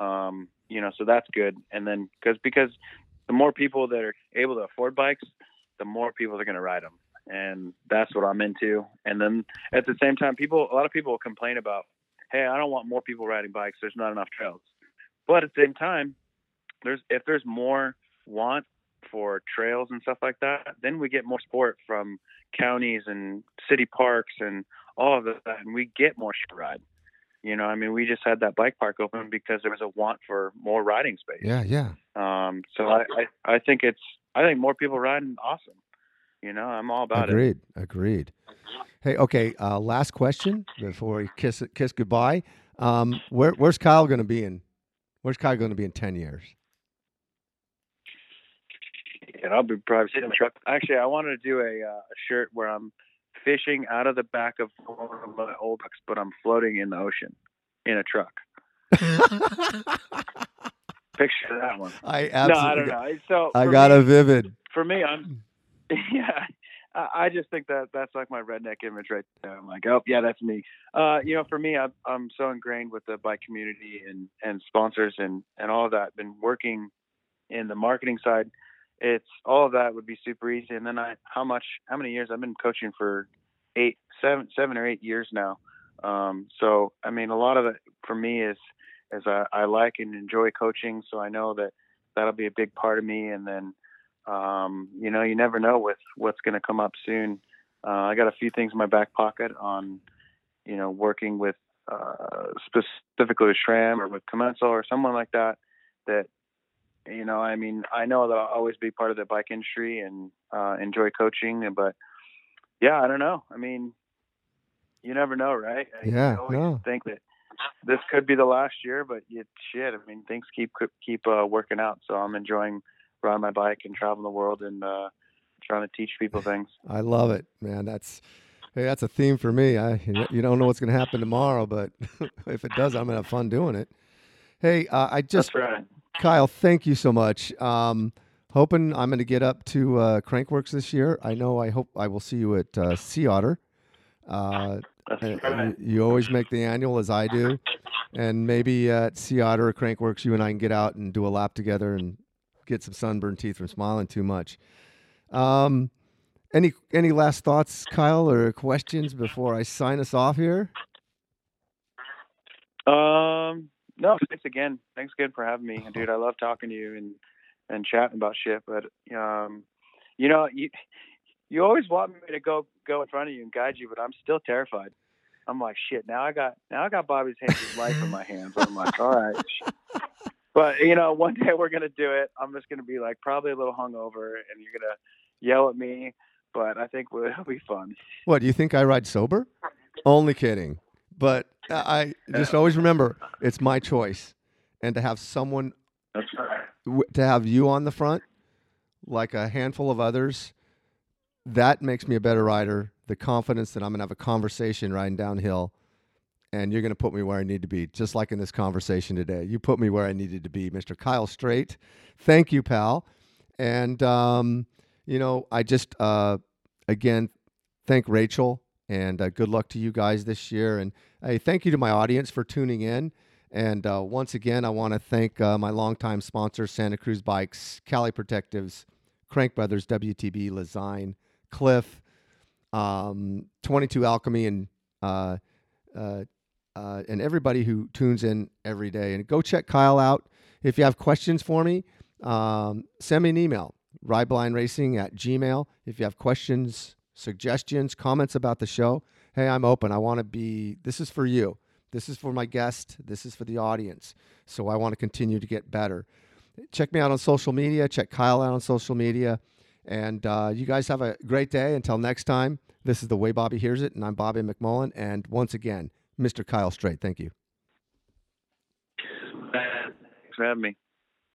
Um, you know, so that's good. And then because because the more people that are able to afford bikes, the more people are going to ride them, and that's what I'm into. And then at the same time, people a lot of people complain about, hey, I don't want more people riding bikes. There's not enough trails. But at the same time, there's if there's more want for trails and stuff like that, then we get more support from counties and city parks and all of that, and we get more ride. You know, I mean, we just had that bike park open because there was a want for more riding space. Yeah, yeah. Um, so I, I, I think it's, I think more people riding, awesome. You know, I'm all about it. agreed. Agreed. Hey, okay. Uh, last question before we kiss kiss goodbye. Um, where, where's Kyle going to be in? Where's Kyle going to be in ten years? And I'll be probably sitting in the truck. Actually, I wanted to do a, uh, a shirt where I'm fishing out of the back of one of my old trucks, but I'm floating in the ocean in a truck. Picture that one. I no. I don't know. So I got me, a vivid. for me, I'm yeah. I just think that that's like my redneck image right there. I'm like, oh yeah, that's me. Uh, you know, for me, I'm I'm so ingrained with the bike community and and sponsors and and all of that. Been working in the marketing side. It's all of that would be super easy. And then I, how much, how many years I've been coaching for eight, seven, seven or eight years now. Um, so I mean, a lot of it for me is is I, I like and enjoy coaching, so I know that that'll be a big part of me. And then um, you know, you never know with what's going to come up soon. Uh, I got a few things in my back pocket on, you know, working with uh, specifically with SRAM or with Commencal or someone like that. That, you know, I mean, I know that I'll always be part of the bike industry and uh, enjoy coaching, but yeah, I don't know. I mean, you never know, right? I- Yeah, I always no. think that this could be the last year, but it, shit, I mean, things keep keep uh, working out. So I'm enjoying riding my bike and traveling the world and uh, trying to teach people things. I love it, man. That's hey, that's a theme for me. I you don't know what's going to happen tomorrow, but if it does, I'm going to have fun doing it. Hey, uh, I just That's right. Kyle, thank you so much. Um, hoping I'm going to get up to uh, Crankworx this year. I know. I hope I will see you at uh, Sea Otter. Uh, That's right. you always make the annual as I do, and maybe at Sea Otter or Crankworx, you and I can get out and do a lap together and get some sunburned teeth from smiling too much. Um, any any last thoughts, Kyle, or questions before I sign us off here? Um, no, thanks again. Thanks again for having me, dude. I love talking to you and and chatting about shit. But um, you know, you you always want me to go go in front of you and guide you, but I'm still terrified. I'm like, shit. Now I got now I got Bobby's Hayes' life in my hands. I'm like, all right. But you know, one day we're gonna do it. I'm just gonna be like probably a little hungover, and you're gonna yell at me. But I think it'll be fun. What do you think I ride sober? Only kidding. But I just always remember it's my choice, and to have someone That's right. w- to have you on the front, like a handful of others, that makes me a better rider. The confidence that I'm gonna have a conversation riding downhill, and you're gonna put me where I need to be, just like in this conversation today. You put me where I needed to be, Mr. Kyle Strait. Thank you, pal. And um, you know, I just uh, again thank Rachel and uh, good luck to you guys this year. And hey, thank you to my audience for tuning in. And uh, once again, I want to thank uh, my longtime sponsor, Santa Cruz Bikes, Kali Protectives, Crank Brothers, WTB, Lezyne, Clif, um, 22 Alchemy, and uh, uh, uh, and everybody who tunes in every day. And go check Kyle out. If you have questions for me, um, send me an email, rideblindracing at gmail. If you have questions, suggestions, comments about the show, hey, I'm open. I want to be, this is for you. This is for my guest. This is for the audience. So I want to continue to get better. Check me out on social media. Check Kyle out on social media. And uh, you guys have a great day. Until next time, this is the way Bobby hears it, and I'm Bobby McMullen. And once again, Mr. Kyle Strait. Thank you. Thanks for having me.